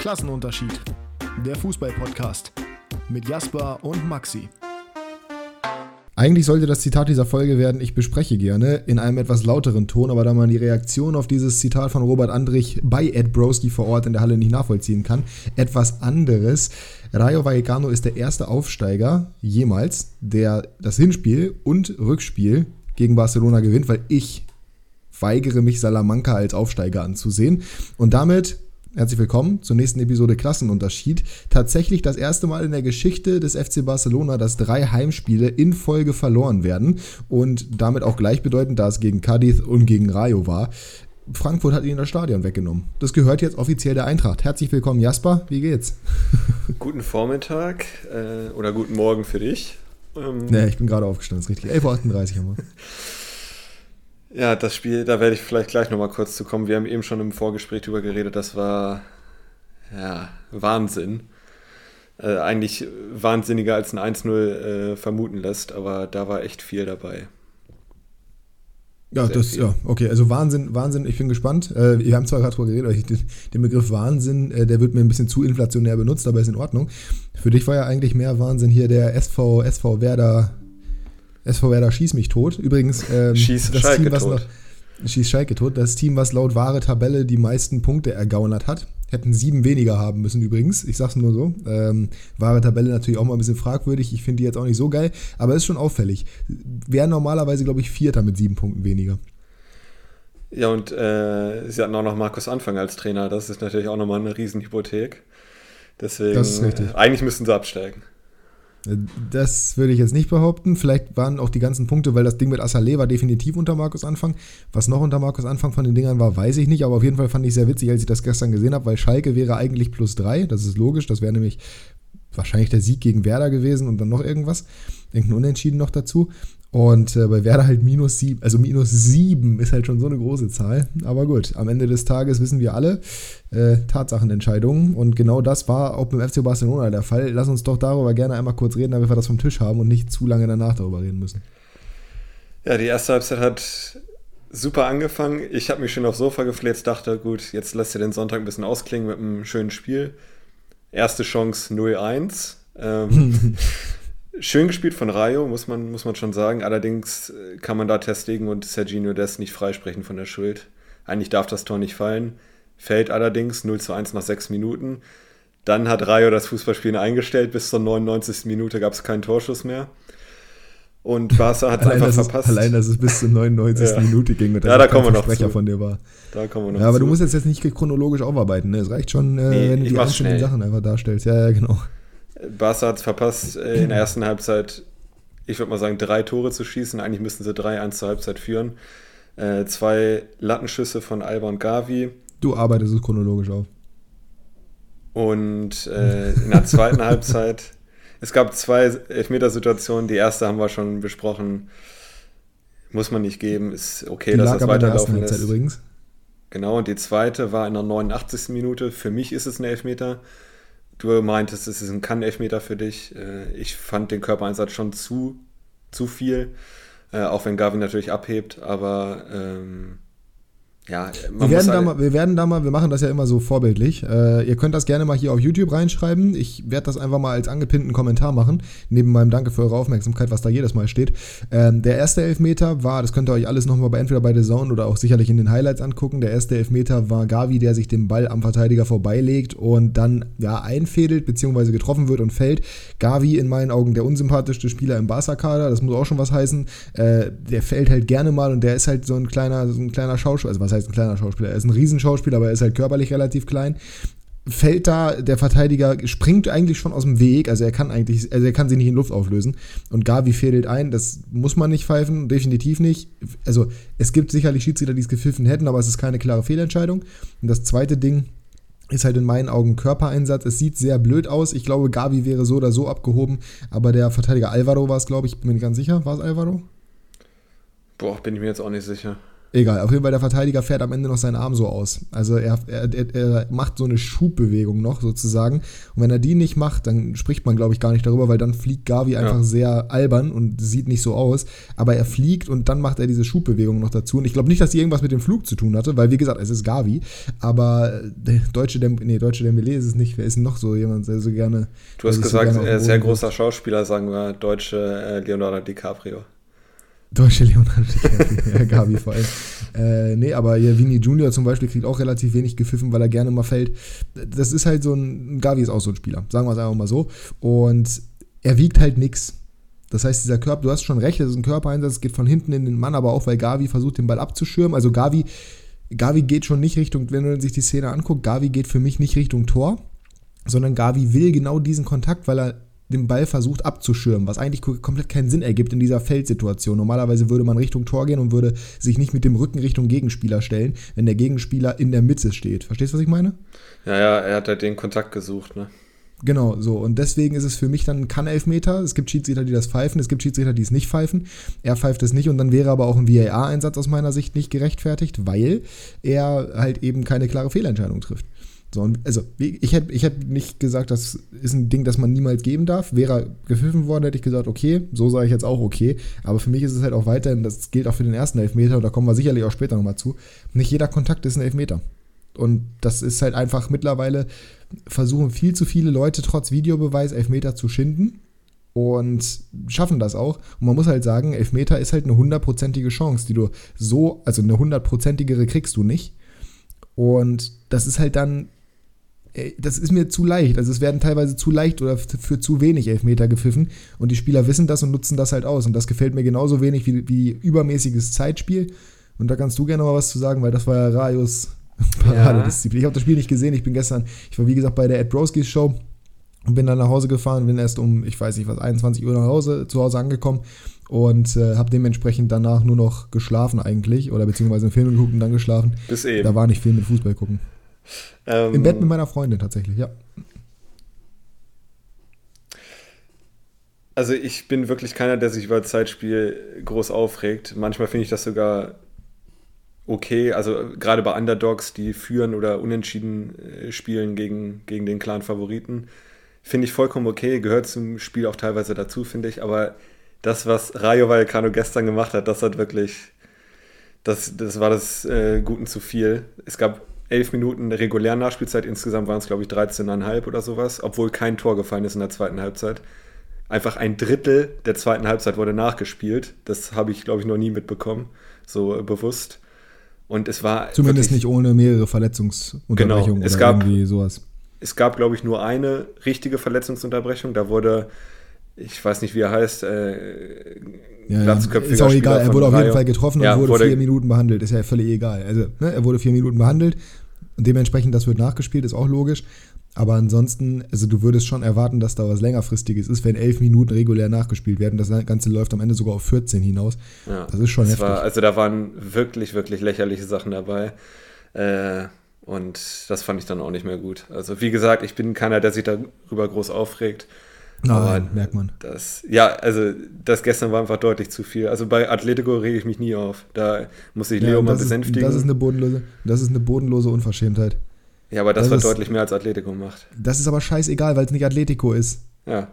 Klassenunterschied. Der Fußball-Podcast mit Jasper und Maxi. Eigentlich sollte das Zitat dieser Folge werden, ich bespreche gerne, in einem etwas lauteren Ton, aber da man die Reaktion auf dieses Zitat von Robert Andrich bei Ed Broski vor Ort in der Halle nicht nachvollziehen kann, etwas anderes. Rayo Vallecano ist der erste Aufsteiger jemals, der das Hinspiel und Rückspiel gegen Barcelona gewinnt, weil ich weigere mich, Salamanca als Aufsteiger anzusehen. Und damit Herzlich willkommen zur nächsten Episode Klassenunterschied. Tatsächlich das erste Mal in der Geschichte des FC Barcelona, dass drei Heimspiele in Folge verloren werden und damit auch gleichbedeutend, da es gegen Cadiz und gegen Rayo war. Frankfurt hat ihnen das Stadion weggenommen. Das gehört jetzt offiziell der Eintracht. Herzlich willkommen, Jasper. Wie geht's? Guten Vormittag äh, oder guten Morgen für dich. Ähm, ja, ich bin gerade aufgestanden, ist richtig. 11.38 Uhr haben wir. Ja, das Spiel, da werde ich vielleicht gleich nochmal kurz zu kommen. Wir haben eben schon im Vorgespräch drüber geredet, das war ja Wahnsinn. Äh, eigentlich wahnsinniger als ein 1-0 äh, vermuten lässt, aber da war echt viel dabei. Ja, Sehr das, viel. ja, okay, also Wahnsinn, Wahnsinn, ich bin gespannt. Äh, wir haben zwar gerade drüber geredet, aber ich, den Begriff Wahnsinn, äh, der wird mir ein bisschen zu inflationär benutzt, aber ist in Ordnung. Für dich war ja eigentlich mehr Wahnsinn hier der SV, SV Werder SV Werder schieß mich tot. Übrigens, ähm, schieß das Schalke Team, was tot. Noch, schieß Schalke tot. Das Team, was laut wahre Tabelle die meisten Punkte ergaunert hat. Hätten sieben weniger haben müssen übrigens. Ich sag's nur so. Ähm, wahre Tabelle natürlich auch mal ein bisschen fragwürdig. Ich finde die jetzt auch nicht so geil, aber ist schon auffällig. Wären normalerweise, glaube ich, Vierter mit sieben Punkten weniger. Ja, und äh, sie hatten auch noch Markus Anfang als Trainer. Das ist natürlich auch nochmal eine Riesenhypothek. Deswegen, das ist richtig. eigentlich müssten sie absteigen. Das würde ich jetzt nicht behaupten. Vielleicht waren auch die ganzen Punkte, weil das Ding mit Assalé war definitiv unter Markus Anfang. Was noch unter Markus Anfang von den Dingern war, weiß ich nicht. Aber auf jeden Fall fand ich sehr witzig, als ich das gestern gesehen habe, weil Schalke wäre eigentlich plus drei. Das ist logisch. Das wäre nämlich wahrscheinlich der Sieg gegen Werder gewesen und dann noch irgendwas. Irgendein Unentschieden noch dazu. Und äh, bei Werder halt minus sieben, also minus sieben ist halt schon so eine große Zahl. Aber gut, am Ende des Tages wissen wir alle, äh, Tatsachenentscheidungen. Und genau das war auch beim FC Barcelona der Fall. Lass uns doch darüber gerne einmal kurz reden, damit wir das vom Tisch haben und nicht zu lange danach darüber reden müssen. Ja, die erste Halbzeit hat super angefangen. Ich habe mich schön aufs Sofa gefläzt, dachte, gut, jetzt lässt du den Sonntag ein bisschen ausklingen mit einem schönen Spiel. Erste Chance 0-1. Ähm, Schön gespielt von Rayo, muss man, muss man schon sagen. Allerdings äh, kann man da Testegen und Serginho Des nicht freisprechen von der Schuld. Eigentlich darf das Tor nicht fallen. Fällt allerdings 0 zu 1 nach 6 Minuten. Dann hat Rayo das Fußballspielen eingestellt. Bis zur 99. Minute gab es keinen Torschuss mehr. Und Barca hat es einfach verpasst. Es, allein, dass es bis zur 99. ja. Minute ging und ja, da kommen wir noch Sprecher von dir war. Da kommen wir noch ja, aber zu. du musst jetzt, jetzt nicht chronologisch aufarbeiten. Ne? Es reicht schon, äh, nee, wenn du die einzelnen Sachen einfach darstellst. Ja, ja, genau. Barca hat es verpasst, äh, in der ersten Halbzeit, ich würde mal sagen, drei Tore zu schießen. Eigentlich müssten sie 3-1 zur Halbzeit führen. Äh, zwei Lattenschüsse von Alba und Gavi. Du arbeitest es chronologisch auf. Und äh, in der zweiten Halbzeit, es gab zwei Elfmetersituationen. Die erste haben wir schon besprochen. Muss man nicht geben, ist okay, die dass das weiterlaufen ist. übrigens. Genau, und die zweite war in der 89. Minute. Für mich ist es ein Elfmeter. Du meintest, es ist ein Kann-Elfmeter für dich. Äh, ich fand den Körpereinsatz schon zu, zu viel, äh, auch wenn Gavin natürlich abhebt, aber ähm, ja, wir werden, da mal, wir werden da mal, wir machen das ja immer so vorbildlich. Äh, ihr könnt das gerne mal hier auf YouTube reinschreiben. Ich werde das einfach mal als angepinnten Kommentar machen, neben meinem Danke für eure Aufmerksamkeit, was da jedes Mal steht. Ähm, der erste Elfmeter war, das könnt ihr euch alles nochmal bei, entweder bei The Zone oder auch sicherlich in den Highlights angucken. Der erste Elfmeter war Gavi, der sich den Ball am Verteidiger vorbeilegt und dann ja einfädelt, beziehungsweise getroffen wird und fällt. Gavi in meinen Augen der unsympathischste Spieler im Barca-Kader, das muss auch schon was heißen. Äh, der fällt halt gerne mal und der ist halt so ein kleiner, so ein kleiner Schauspieler, also was heißt heißt ein kleiner Schauspieler. Er ist ein Riesenschauspieler, aber er ist halt körperlich relativ klein. Fällt da, der Verteidiger springt eigentlich schon aus dem Weg, also er kann eigentlich, also er kann sich nicht in Luft auflösen. Und Gavi fädelt ein, das muss man nicht pfeifen, definitiv nicht. Also es gibt sicherlich Schiedsrichter, die es gepfiffen hätten, aber es ist keine klare Fehlentscheidung. Und das zweite Ding, ist halt in meinen Augen Körpereinsatz. Es sieht sehr blöd aus. Ich glaube, Gavi wäre so oder so abgehoben, aber der Verteidiger Alvaro war es, glaube ich, bin mir nicht ganz sicher. War es Alvaro? Boah, bin ich mir jetzt auch nicht sicher. Egal, auf jeden Fall der Verteidiger fährt am Ende noch seinen Arm so aus. Also er, er, er, macht so eine Schubbewegung noch sozusagen. Und wenn er die nicht macht, dann spricht man, glaube ich, gar nicht darüber, weil dann fliegt Gavi einfach ja. sehr albern und sieht nicht so aus. Aber er fliegt und dann macht er diese Schubbewegung noch dazu. Und ich glaube nicht, dass die irgendwas mit dem Flug zu tun hatte, weil wie gesagt, es ist Gavi. Aber der deutsche, Dem nee, deutsche Dembele ist es nicht. Wer ist noch so jemand, der so gerne. Du hast gesagt, so sehr großer Schauspieler, sagen wir, deutsche äh, Leonardo DiCaprio. Deutsche Leonardo DiCaprio, ja, Gabi vor allem. Äh, nee, aber ja, Vini Junior zum Beispiel kriegt auch relativ wenig gepfiffen, weil er gerne mal fällt. Das ist halt so ein, Gavi ist auch so ein Spieler, sagen wir es einfach mal so. Und er wiegt halt nichts. Das heißt, dieser Körper, du hast schon recht, das ist ein Körpereinsatz, geht von hinten in den Mann, aber auch weil Gavi versucht, den Ball abzuschirmen. Also Gavi, Gavi geht schon nicht Richtung, wenn man sich die Szene anguckt, Gavi geht für mich nicht Richtung Tor, sondern Gavi will genau diesen Kontakt, weil er den Ball versucht abzuschirmen, was eigentlich komplett keinen Sinn ergibt in dieser Feldsituation. Normalerweise würde man Richtung Tor gehen und würde sich nicht mit dem Rücken Richtung Gegenspieler stellen, wenn der Gegenspieler in der Mitte steht. Verstehst du, was ich meine? Ja, ja, er hat halt den Kontakt gesucht, ne? Genau, so. Und deswegen ist es für mich dann kein Elfmeter. Es gibt Schiedsrichter, die das pfeifen, es gibt Schiedsrichter, die es nicht pfeifen. Er pfeift es nicht und dann wäre aber auch ein VAR-Einsatz aus meiner Sicht nicht gerechtfertigt, weil er halt eben keine klare Fehlentscheidung trifft. So, also ich hätte ich hätt nicht gesagt, das ist ein Ding, das man niemals geben darf. Wäre gepfiffen worden, hätte ich gesagt, okay, so sage ich jetzt auch okay. Aber für mich ist es halt auch weiterhin, das gilt auch für den ersten Elfmeter, und da kommen wir sicherlich auch später nochmal zu. Nicht jeder Kontakt ist ein Elfmeter. Und das ist halt einfach mittlerweile, versuchen viel zu viele Leute trotz Videobeweis Elfmeter zu schinden und schaffen das auch. Und man muss halt sagen, Elfmeter ist halt eine hundertprozentige Chance, die du so, also eine hundertprozentigere kriegst du nicht. Und das ist halt dann das ist mir zu leicht. Also es werden teilweise zu leicht oder für zu wenig Elfmeter gepfiffen und die Spieler wissen das und nutzen das halt aus. Und das gefällt mir genauso wenig wie, wie übermäßiges Zeitspiel. Und da kannst du gerne mal was zu sagen, weil das war ja Rajos Paradedisziplin. Ja. Ich habe das Spiel nicht gesehen. Ich bin gestern, ich war wie gesagt bei der Ed Broskis Show und bin dann nach Hause gefahren, bin erst um, ich weiß nicht was, 21 Uhr nach Hause, zu Hause angekommen und äh, habe dementsprechend danach nur noch geschlafen eigentlich oder beziehungsweise einen Film geguckt und dann geschlafen. Bis eben. Da war nicht viel mit Fußball gucken. Ähm, Im Bett mit meiner Freundin tatsächlich, ja. Also ich bin wirklich keiner, der sich über Zeitspiel groß aufregt. Manchmal finde ich das sogar okay. Also gerade bei Underdogs, die führen oder unentschieden äh, spielen gegen, gegen den klaren Favoriten, finde ich vollkommen okay. Gehört zum Spiel auch teilweise dazu, finde ich. Aber das, was Rayo Vallecano gestern gemacht hat, das hat wirklich, das, das war das äh, Guten zu viel. Es gab elf Minuten regulär Nachspielzeit. Insgesamt waren es, glaube ich, 13,5 oder sowas, obwohl kein Tor gefallen ist in der zweiten Halbzeit. Einfach ein Drittel der zweiten Halbzeit wurde nachgespielt. Das habe ich, glaube ich, noch nie mitbekommen, so äh, bewusst. Und es war. Zumindest wirklich, nicht ohne mehrere Verletzungsunterbrechungen genau, es oder gab, irgendwie sowas. Es gab, glaube ich, nur eine richtige Verletzungsunterbrechung. Da wurde, ich weiß nicht, wie er heißt, äh, ja, ja. Ist auch egal, er wurde auf jeden Fall getroffen und wurde, wurde, vier Minuten behandelt. Ist ja völlig egal. Also, ne, er wurde vier Minuten behandelt und dementsprechend, das wird nachgespielt, ist auch logisch. Aber ansonsten, also du würdest schon erwarten, dass da was längerfristiges ist, wenn elf Minuten regulär nachgespielt werden. Das Ganze läuft am Ende sogar auf 14 hinaus. Ja, das ist schon heftig. War, also da waren wirklich, wirklich lächerliche Sachen dabei. Äh, und das fand ich dann auch nicht mehr gut. Also wie gesagt, ich bin keiner, der sich darüber groß aufregt. Nein, merkt man. Das, ja, also das gestern war einfach deutlich zu viel. Also bei Atletico rege ich mich nie auf. Da muss ich Leo ja, mal besänftigen. Ist, das, ist eine bodenlose, das ist eine bodenlose Unverschämtheit. Ja, aber das, das war ist, deutlich mehr als Atletico macht. Das ist aber scheißegal, weil es nicht Atletico ist. Ja.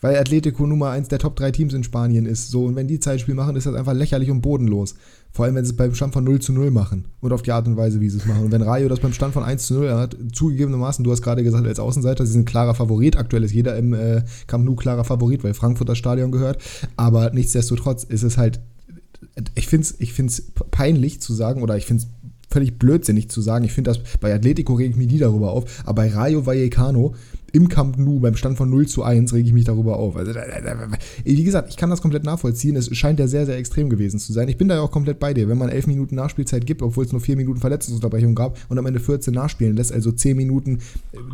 Weil Atletico Nummer eins der Top 3 Teams in Spanien ist. So, und wenn die Zeitspiel machen, ist das einfach lächerlich und bodenlos. Vor allem, wenn sie es beim Stand von 0 zu 0 machen. Und auf die Art und Weise, wie sie es machen. Und wenn Rayo das beim Stand von 1 zu 0 hat, zugegebenermaßen, du hast gerade gesagt, als Außenseiter, sie sind klarer Favorit. Aktuell ist jeder im äh, Camp Nou klarer Favorit, weil Frankfurt das Stadion gehört. Aber nichtsdestotrotz ist es halt, ich finde es ich find's peinlich zu sagen, oder ich finde es völlig blödsinnig zu sagen. Ich finde das, bei Atletico rege ich mich nie darüber auf, aber bei Rayo Vallecano im Camp Nou beim Stand von 0 zu 1 rege ich mich darüber auf. Also, wie gesagt, ich kann das komplett nachvollziehen. Es scheint ja sehr, sehr extrem gewesen zu sein. Ich bin da ja auch komplett bei dir. Wenn man 11 Minuten Nachspielzeit gibt, obwohl es nur 4 Minuten Verletzungsunterbrechung gab und am Ende 14 nachspielen lässt, also 10 Minuten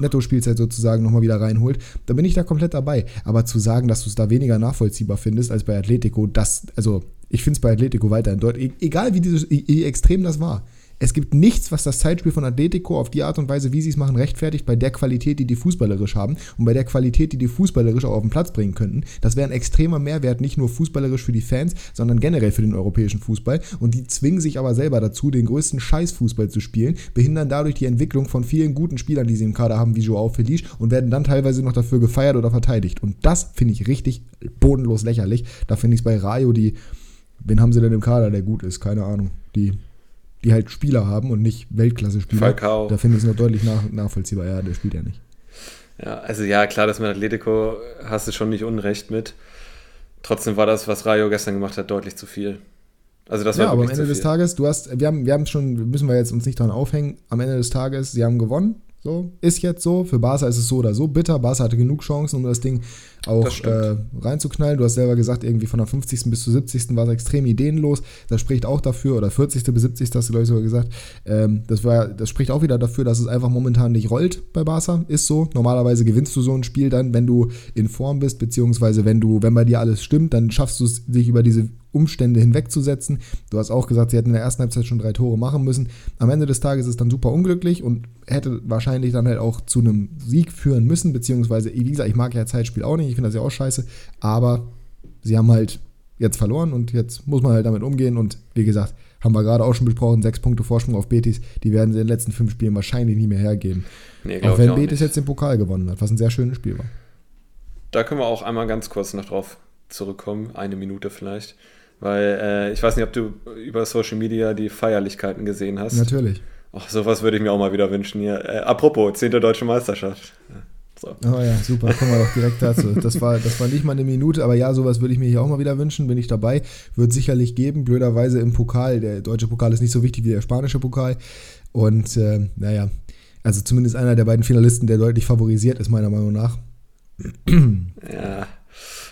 Netto-Spielzeit sozusagen nochmal wieder reinholt, dann bin ich da komplett dabei. Aber zu sagen, dass du es da weniger nachvollziehbar findest als bei Atletico, das, also ich finde es bei Atletico weiterhin deutlich, egal wie, dieses, wie extrem das war, es gibt nichts, was das Zeitspiel von Atletico auf die Art und Weise, wie sie es machen, rechtfertigt, bei der Qualität, die die fußballerisch haben und bei der Qualität, die die fußballerisch auch auf den Platz bringen könnten. Das wäre ein extremer Mehrwert, nicht nur fußballerisch für die Fans, sondern generell für den europäischen Fußball. Und die zwingen sich aber selber dazu, den größten Scheißfußball zu spielen, behindern dadurch die Entwicklung von vielen guten Spielern, die sie im Kader haben, wie Joao Felice, und werden dann teilweise noch dafür gefeiert oder verteidigt. Und das finde ich richtig bodenlos lächerlich. Da finde ich es bei Rayo, die, wen haben sie denn im Kader, der gut ist? Keine Ahnung. Die die halt Spieler haben und nicht Weltklasse-Spieler. Falcao. Da finde ich es noch deutlich nach, nachvollziehbar. Ja, der spielt ja nicht. Ja, also ja, klar, dass mit Atletico hast du schon nicht Unrecht mit. Trotzdem war das, was Rayo gestern gemacht hat, deutlich zu viel. Also das war ja, aber am Ende des Tages, du hast, wir haben, wir haben schon, müssen wir jetzt uns nicht dran aufhängen, am Ende des Tages, sie haben gewonnen, so, ist jetzt so. Für Barca ist es so oder so bitter. Barca hatte genug Chancen, um das Ding auch das äh, reinzuknallen. Du hast selber gesagt, irgendwie von der 50. bis zur 70. war es extrem ideenlos. Das spricht auch dafür, oder 40. bis 70. hast du, glaube ich, sogar gesagt. Ähm, das, war, das spricht auch wieder dafür, dass es einfach momentan nicht rollt bei Barca. Ist so. Normalerweise gewinnst du so ein Spiel dann, wenn du in Form bist, beziehungsweise wenn du, wenn bei dir alles stimmt, dann schaffst du es, dich über diese Umstände hinwegzusetzen. Du hast auch gesagt, sie hätten in der ersten Halbzeit schon drei Tore machen müssen. Am Ende des Tages ist es dann super unglücklich und hätte wahrscheinlich dann halt auch zu einem Sieg führen müssen, beziehungsweise, wie gesagt, ich mag ja Zeitspiel auch nicht, ich finde das ja auch scheiße, aber sie haben halt jetzt verloren und jetzt muss man halt damit umgehen und wie gesagt, haben wir gerade auch schon besprochen, sechs Punkte Vorsprung auf Betis, die werden sie in den letzten fünf Spielen wahrscheinlich nie mehr hergeben. Nee, auch wenn auch Betis nicht. jetzt den Pokal gewonnen hat, was ein sehr schönes Spiel war. Da können wir auch einmal ganz kurz noch drauf zurückkommen, eine Minute vielleicht. Weil äh, ich weiß nicht, ob du über Social Media die Feierlichkeiten gesehen hast. Natürlich. Ach, sowas würde ich mir auch mal wieder wünschen hier. Äh, apropos, 10. Deutsche Meisterschaft. So. Oh ja, super, kommen wir doch direkt dazu. Das war, das war nicht mal eine Minute, aber ja, sowas würde ich mir hier auch mal wieder wünschen. Bin ich dabei. Wird sicherlich geben. Blöderweise im Pokal. Der deutsche Pokal ist nicht so wichtig wie der spanische Pokal. Und äh, naja, also zumindest einer der beiden Finalisten, der deutlich favorisiert ist, meiner Meinung nach. Ja,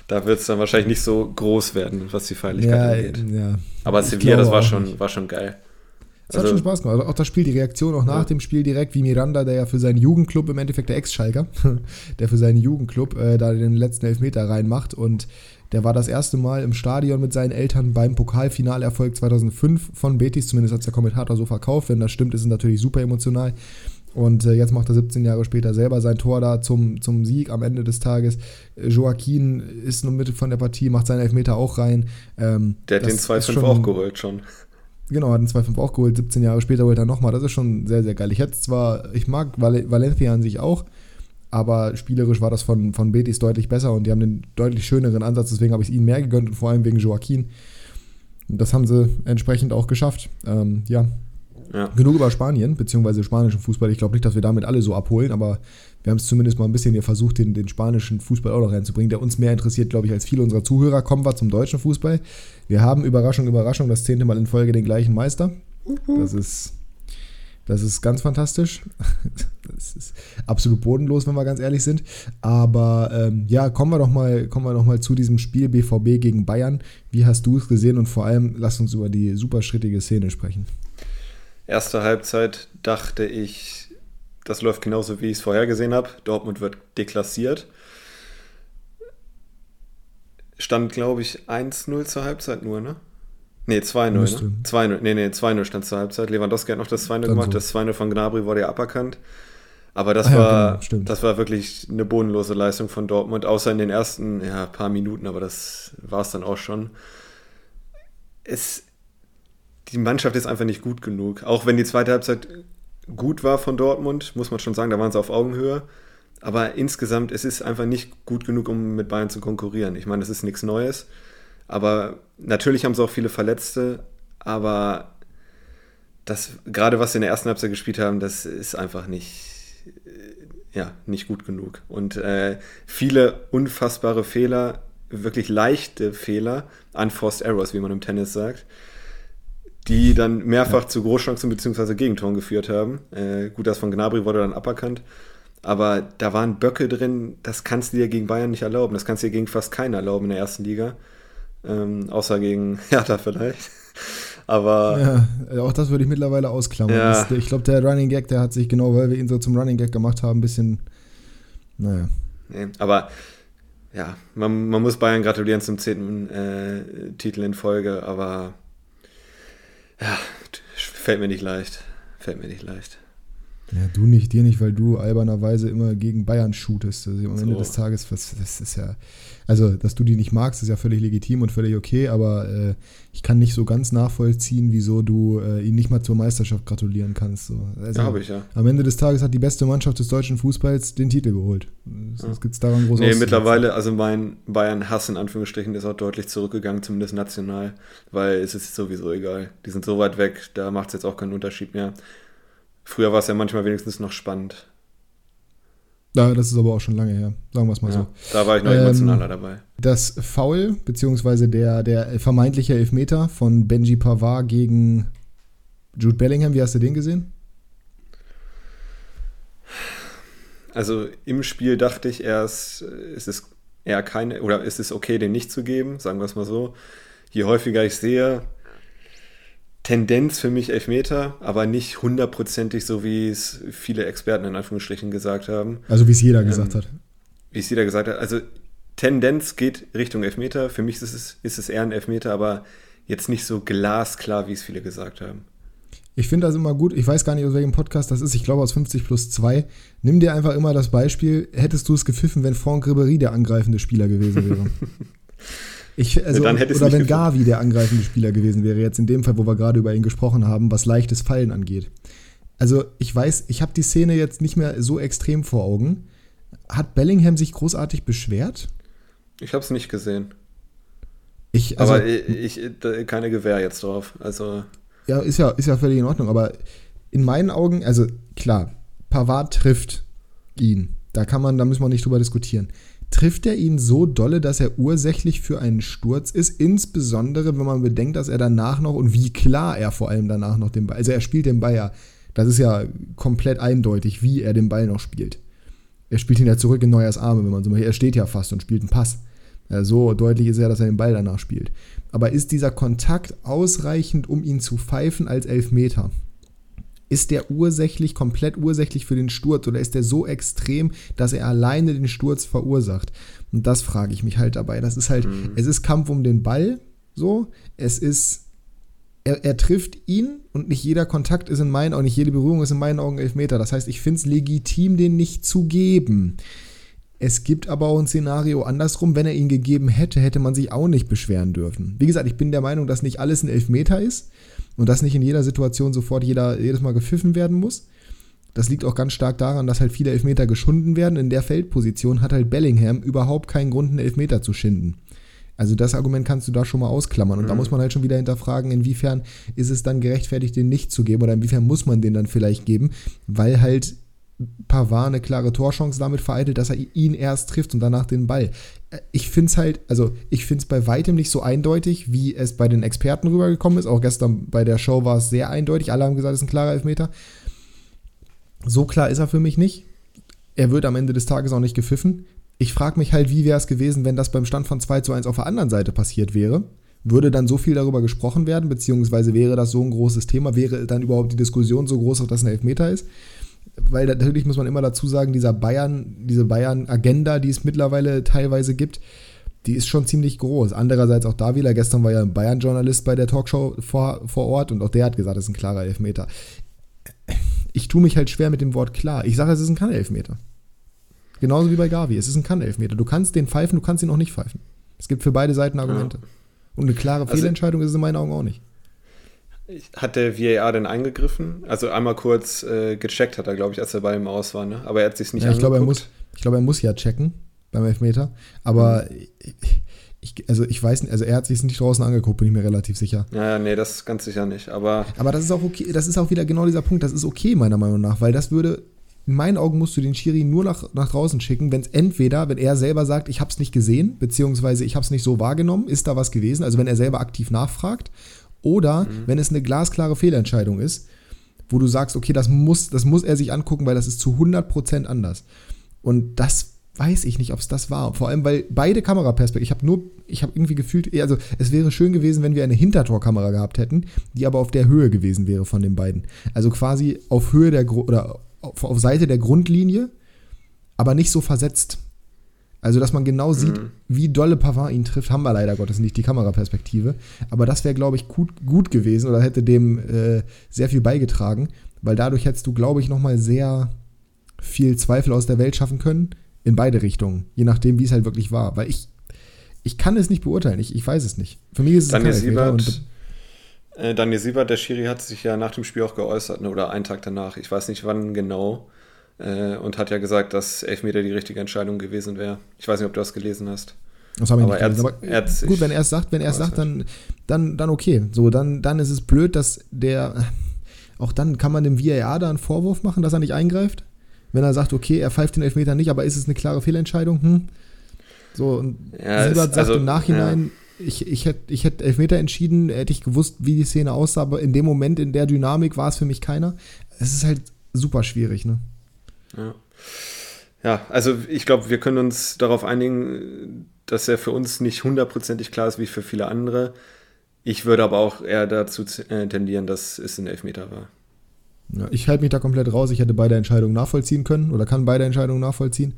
da wird es dann wahrscheinlich nicht so groß werden, was die Feierlichkeit ja, angeht. Ja. Aber Sevilla, das war schon, war schon geil. Es also, hat schon Spaß gemacht. Also auch das Spiel, die Reaktion auch nach ja. dem Spiel direkt, wie Miranda, der ja für seinen Jugendclub, im Endeffekt der Ex-Schalker, der für seinen Jugendclub äh, da den letzten Elfmeter reinmacht. Und der war das erste Mal im Stadion mit seinen Eltern beim Pokalfinalerfolg 2005 von Betis. Zumindest hat es der Kommentator so verkauft. Wenn das stimmt, ist es natürlich super emotional. Und äh, jetzt macht er 17 Jahre später selber sein Tor da zum, zum Sieg am Ende des Tages. Joaquin ist nur Mitte von der Partie, macht seinen Elfmeter auch rein. Ähm, der hat den 2-5 auch geholt schon. Genau, hat den 2-5 auch geholt. 17 Jahre später holt er nochmal. Das ist schon sehr, sehr geil. Ich hätte zwar, ich mag Val Valencia an sich auch, aber spielerisch war das von, von Betis deutlich besser und die haben den deutlich schöneren Ansatz. Deswegen habe ich es ihnen mehr gegönnt und vor allem wegen Joaquin. Und das haben sie entsprechend auch geschafft. Ähm, ja, ja. Genug über Spanien, beziehungsweise spanischen Fußball. Ich glaube nicht, dass wir damit alle so abholen, aber wir haben es zumindest mal ein bisschen hier versucht, den, den spanischen Fußball auch noch reinzubringen, der uns mehr interessiert, glaube ich, als viele unserer Zuhörer. Kommen wir zum deutschen Fußball. Wir haben Überraschung, Überraschung, das zehnte Mal in Folge den gleichen Meister. Das ist, das ist ganz fantastisch. Das ist absolut bodenlos, wenn wir ganz ehrlich sind. Aber ähm, ja, kommen wir, doch mal, kommen wir doch mal zu diesem Spiel BVB gegen Bayern. Wie hast du es gesehen? Und vor allem, lass uns über die super schrittige Szene sprechen. Erste Halbzeit dachte ich, das läuft genauso, wie ich es vorher gesehen habe. Dortmund wird deklassiert. Stand, glaube ich, 1-0 zur Halbzeit nur, ne? Ne, 2-0, ne? 2-0, nee, nee, 2-0 stand zur Halbzeit. Lewandowski hat noch das 2-0 gemacht. So. Das 2-0 von Gnabry wurde ja aberkannt. Aber das, ah, war, ja, genau, das war wirklich eine bodenlose Leistung von Dortmund, außer in den ersten ja, paar Minuten, aber das war es dann auch schon. Es, die Mannschaft ist einfach nicht gut genug. Auch wenn die zweite Halbzeit gut war von Dortmund, muss man schon sagen, da waren sie auf Augenhöhe. Aber insgesamt, es ist einfach nicht gut genug, um mit Bayern zu konkurrieren. Ich meine, das ist nichts Neues. Aber natürlich haben sie auch viele Verletzte. Aber das, gerade was sie in der ersten Halbzeit gespielt haben, das ist einfach nicht, ja, nicht gut genug. Und äh, viele unfassbare Fehler, wirklich leichte Fehler, unforced errors, wie man im Tennis sagt die dann mehrfach ja. zu Großchancen bzw. Gegentoren geführt haben. Äh, gut, das von Gnabry wurde dann aberkannt. Aber da waren Böcke drin, das kannst du dir gegen Bayern nicht erlauben. Das kannst du dir gegen fast keinen erlauben in der ersten Liga. Ähm, außer gegen Hertha vielleicht. Aber. Ja, auch das würde ich mittlerweile ausklammern. Ja. Das, ich glaube, der Running Gag, der hat sich genau, weil wir ihn so zum Running Gag gemacht haben, ein bisschen. Naja. Nee, aber ja, man, man muss Bayern gratulieren zum zehnten äh, Titel in Folge, aber Ja, fällt mir nicht leicht. Fällt mir nicht leicht. Ja, du nicht, dir nicht, weil du albernerweise immer gegen Bayern shootest. Also am Ende des Tages, was, das ist ja, also, dass du die nicht magst, ist ja völlig legitim und völlig okay, aber äh, ich kann nicht so ganz nachvollziehen, wieso du äh, ihn nicht mal zur Meisterschaft gratulieren kannst. So. Also, ja, habe ich ja. Am Ende des Tages hat die beste Mannschaft des deutschen Fußballs den Titel geholt. Das, ja. gibt es daran groß Nee, mittlerweile, also mein Bayern-Hass in Anführungsstrichen ist auch deutlich zurückgegangen, zumindest national, weil es ist sowieso egal. Die sind so weit weg, da macht es jetzt auch keinen Unterschied mehr. Früher war es ja manchmal wenigstens noch spannend. Ja, das ist aber auch schon lange her, sagen wir es mal ja, so. Da war ich noch emotionaler ähm, dabei. Das Foul, beziehungsweise der, der vermeintliche Elfmeter von Benji Pavard gegen Jude Bellingham, wie hast du den gesehen? Also im Spiel dachte ich erst, ist es eher keine, oder ist es okay, den nicht zu geben, sagen wir es mal so. Je häufiger ich sehe, Tendenz für mich Elfmeter, aber nicht hundertprozentig so, wie es viele Experten in Anführungsstrichen gesagt haben. Also wie es jeder ähm, gesagt hat. Wie es jeder gesagt hat. Also Tendenz geht Richtung Elfmeter. Für mich ist es, ist es eher ein Elfmeter, aber jetzt nicht so glasklar, wie es viele gesagt haben. Ich finde das immer gut. Ich weiß gar nicht, aus welchem Podcast das ist. Ich glaube aus 50 plus 2. Nimm dir einfach immer das Beispiel, hättest du es gepfiffen, wenn Franck Ribéry der angreifende Spieler gewesen wäre. Ich, also, oder wenn. Gavi der angreifende Spieler gewesen wäre, jetzt in dem Fall, wo wir gerade über ihn gesprochen haben, was leichtes Fallen angeht. Also ich weiß, ich habe die Szene jetzt nicht mehr so extrem vor Augen. Hat Bellingham sich großartig beschwert? Ich habe es nicht gesehen. Ich, also, aber ich, ich, keine Gewehr jetzt drauf. Also ja, ist ja, ist ja völlig in Ordnung. Aber in meinen Augen, also klar, Pavard trifft ihn. Da kann man, da müssen wir nicht drüber diskutieren trifft er ihn so dolle, dass er ursächlich für einen Sturz ist, insbesondere wenn man bedenkt, dass er danach noch und wie klar er vor allem danach noch den Ball, also er spielt den Ball ja, das ist ja komplett eindeutig, wie er den Ball noch spielt. Er spielt ihn ja zurück in Neuers Arme, wenn man so möchte. Er steht ja fast und spielt einen Pass. Ja, so deutlich ist er, dass er den Ball danach spielt. Aber ist dieser Kontakt ausreichend, um ihn zu pfeifen als Elfmeter? Ist der ursächlich, komplett ursächlich für den Sturz oder ist der so extrem, dass er alleine den Sturz verursacht? Und das frage ich mich halt dabei. Das ist halt, mhm. es ist Kampf um den Ball, so. Es ist, er, er, trifft ihn und nicht jeder Kontakt ist in meinen Augen, nicht jede Berührung ist in meinen Augen Elfmeter. Das heißt, ich finde es legitim, den nicht zu geben. Es gibt aber auch ein Szenario andersrum, wenn er ihn gegeben hätte, hätte man sich auch nicht beschweren dürfen. Wie gesagt, ich bin der Meinung, dass nicht alles ein Elfmeter ist und dass nicht in jeder Situation sofort jeder, jedes Mal gepfiffen werden muss. Das liegt auch ganz stark daran, dass halt viele Elfmeter geschunden werden. In der Feldposition hat halt Bellingham überhaupt keinen Grund, einen Elfmeter zu schinden. Also das Argument kannst du da schon mal ausklammern. Und mhm. da muss man halt schon wieder hinterfragen, inwiefern ist es dann gerechtfertigt, den nicht zu geben oder inwiefern muss man den dann vielleicht geben, weil halt Pavard eine klare Torchance damit vereitelt, dass er ihn erst trifft und danach den Ball. Ich finde es halt, also ich finde es bei weitem nicht so eindeutig, wie es bei den Experten rübergekommen ist. Auch gestern bei der Show war es sehr eindeutig. Alle haben gesagt, es ist ein klarer Elfmeter. So klar ist er für mich nicht. Er wird am Ende des Tages auch nicht gepfiffen. Ich frage mich halt, wie wäre es gewesen, wenn das beim Stand von 2 zu 1 auf der anderen Seite passiert wäre. Würde dann so viel darüber gesprochen werden, beziehungsweise wäre das so ein großes Thema, wäre dann überhaupt die Diskussion so groß, ob das ein Elfmeter ist? Weil natürlich muss man immer dazu sagen, dieser Bayern, diese Bayern-Agenda, die es mittlerweile teilweise gibt, die ist schon ziemlich groß. Andererseits auch da wieder, gestern war ja ein Bayern-Journalist bei der Talkshow vor, vor Ort und auch der hat gesagt, es ist ein klarer Elfmeter. Ich tue mich halt schwer mit dem Wort klar. Ich sage, es ist ein Kann-Elfmeter. Genauso wie bei Gavi. Es ist ein Kann-Elfmeter. Du kannst den pfeifen, du kannst ihn auch nicht pfeifen. Es gibt für beide Seiten Argumente. Ja. Und eine klare also, Fehlentscheidung ist es in meinen Augen auch nicht. Hat der VAR denn eingegriffen? Also einmal kurz äh, gecheckt hat er, glaube ich, als er bei ihm aus war, ne? Aber er hat sich nicht ja, ich glaube, er muss, ich glaube, er muss ja checken beim Elfmeter. Aber mhm. ich, also ich weiß nicht, also er hat sich nicht draußen angeguckt, bin ich mir relativ sicher. Ja, nee, das ist ganz sicher nicht. Aber, aber das ist auch okay, das ist auch wieder genau dieser Punkt, das ist okay, meiner Meinung nach, weil das würde. In meinen Augen musst du den Schiri nur nach, nach draußen schicken, wenn es entweder, wenn er selber sagt, ich habe es nicht gesehen, beziehungsweise ich habe es nicht so wahrgenommen, ist da was gewesen, also wenn er selber aktiv nachfragt, oder mhm. wenn es eine glasklare Fehlentscheidung ist, wo du sagst, okay, das muss, das muss er sich angucken, weil das ist zu 100% anders. Und das weiß ich nicht, ob es das war. Vor allem, weil beide Kameraperspektiven, ich habe nur, ich habe irgendwie gefühlt, also es wäre schön gewesen, wenn wir eine Hintertorkamera gehabt hätten, die aber auf der Höhe gewesen wäre von den beiden. Also quasi auf Höhe der, oder auf, auf Seite der Grundlinie, aber nicht so versetzt. Also, dass man genau sieht, mhm. wie dolle Pavard ihn trifft, haben wir leider Gottes nicht die Kameraperspektive. Aber das wäre, glaube ich, gut, gut gewesen oder hätte dem äh, sehr viel beigetragen, weil dadurch hättest du, glaube ich, nochmal sehr viel Zweifel aus der Welt schaffen können. In beide Richtungen, je nachdem, wie es halt wirklich war. Weil ich, ich kann es nicht beurteilen, ich, ich weiß es nicht. Für mich ist es Daniel Siebert, äh, Daniel Siebert, der Schiri, hat sich ja nach dem Spiel auch geäußert, ne, oder einen Tag danach. Ich weiß nicht, wann genau. Äh, und hat ja gesagt, dass Elfmeter die richtige Entscheidung gewesen wäre. Ich weiß nicht, ob du das gelesen hast. Das habe ich aber nicht gelesen. Er, aber gut, wenn er es sagt, wenn er es sagt, dann, dann, dann okay. So, dann, dann ist es blöd, dass der. Auch dann kann man dem VAR da einen Vorwurf machen, dass er nicht eingreift. Wenn er sagt, okay, er pfeift den Elfmeter nicht, aber ist es eine klare Fehlentscheidung? Hm? So, und ja, Siebert sagt also, im Nachhinein, ja. ich, ich hätte ich hätt Elfmeter entschieden, hätte ich gewusst, wie die Szene aussah, aber in dem Moment, in der Dynamik war es für mich keiner. Es ist halt super schwierig, ne? Ja. Ja, also ich glaube, wir können uns darauf einigen, dass er für uns nicht hundertprozentig klar ist wie für viele andere. Ich würde aber auch eher dazu äh, tendieren, dass es ein Elfmeter war. Ja, ich halte mich da komplett raus. Ich hätte beide Entscheidungen nachvollziehen können oder kann beide Entscheidungen nachvollziehen.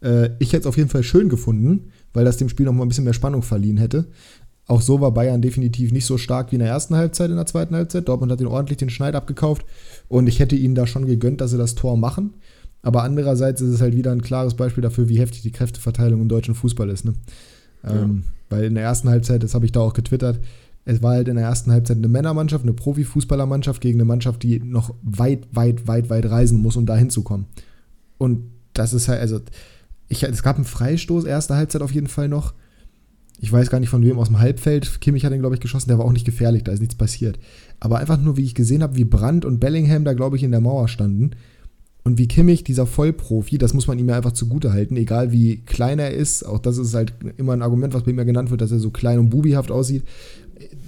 Äh, ich hätte es auf jeden Fall schön gefunden, weil das dem Spiel noch mal ein bisschen mehr Spannung verliehen hätte. Auch so war Bayern definitiv nicht so stark wie in der ersten Halbzeit, in der zweiten Halbzeit. Dortmund hat den ordentlich den Schneid abgekauft und ich hätte ihnen da schon gegönnt, dass sie das Tor machen. Aber andererseits ist es halt wieder ein klares Beispiel dafür, wie heftig die Kräfteverteilung im deutschen Fußball ist. Ne? Ja. Ähm, weil in der ersten Halbzeit, das habe ich da auch getwittert, es war halt in der ersten Halbzeit eine Männermannschaft, eine Profifußballermannschaft gegen eine Mannschaft, die noch weit, weit, weit, weit reisen muss, um da hinzukommen. Und das ist halt, also, ich, es gab einen Freistoß, erste Halbzeit auf jeden Fall noch. Ich weiß gar nicht von wem aus dem Halbfeld. Kimmich hat den, glaube ich, geschossen, der war auch nicht gefährlich, da ist nichts passiert. Aber einfach nur, wie ich gesehen habe, wie Brandt und Bellingham da, glaube ich, in der Mauer standen und wie Kimmich, dieser Vollprofi, das muss man ihm ja einfach zugute halten, egal wie klein er ist, auch das ist halt immer ein Argument, was bei ihm ja genannt wird, dass er so klein und bubihaft aussieht.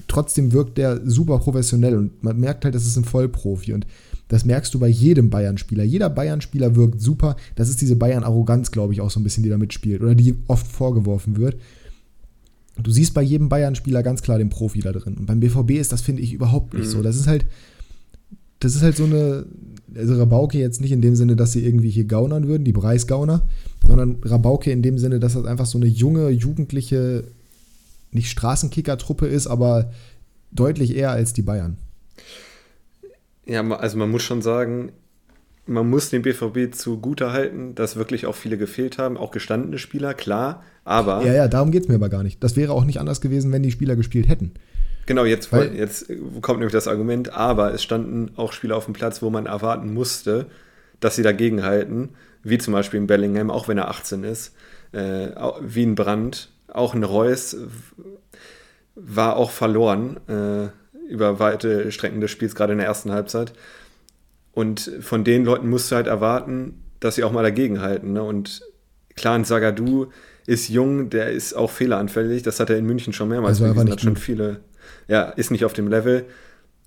Trotzdem wirkt der super professionell und man merkt halt, das ist ein Vollprofi und das merkst du bei jedem Bayern-Spieler. Jeder Bayern-Spieler wirkt super. Das ist diese Bayern-Arroganz, glaube ich, auch so ein bisschen, die da mitspielt oder die oft vorgeworfen wird. Du siehst bei jedem Bayern-Spieler ganz klar den Profi da drin. Und beim BVB ist das, finde ich, überhaupt nicht mhm. so. Das ist halt, das ist halt so eine, also Rabauke jetzt nicht in dem Sinne, dass sie irgendwie hier gaunern würden, die Preisgauner, sondern Rabauke in dem Sinne, dass das einfach so eine junge, jugendliche, nicht Straßenkicker-Truppe ist, aber deutlich eher als die Bayern. Ja, also man muss schon sagen, man muss den BVB zugute halten, dass wirklich auch viele gefehlt haben, auch gestandene Spieler, klar, aber. Ja, ja, darum geht es mir aber gar nicht. Das wäre auch nicht anders gewesen, wenn die Spieler gespielt hätten. Genau, jetzt, Weil, jetzt kommt nämlich das Argument, aber es standen auch Spieler auf dem Platz, wo man erwarten musste, dass sie dagegen halten, wie zum Beispiel in Bellingham, auch wenn er 18 ist, äh, wie ein Brand, auch ein Reus war auch verloren äh, über weite Strecken des Spiels, gerade in der ersten Halbzeit. Und von den Leuten musst du halt erwarten, dass sie auch mal dagegen halten. Ne? Und klar, ein Sagadu ist jung, der ist auch fehleranfällig. Das hat er in München schon mehrmals also bewiesen, hat schon viele ja, ist nicht auf dem Level.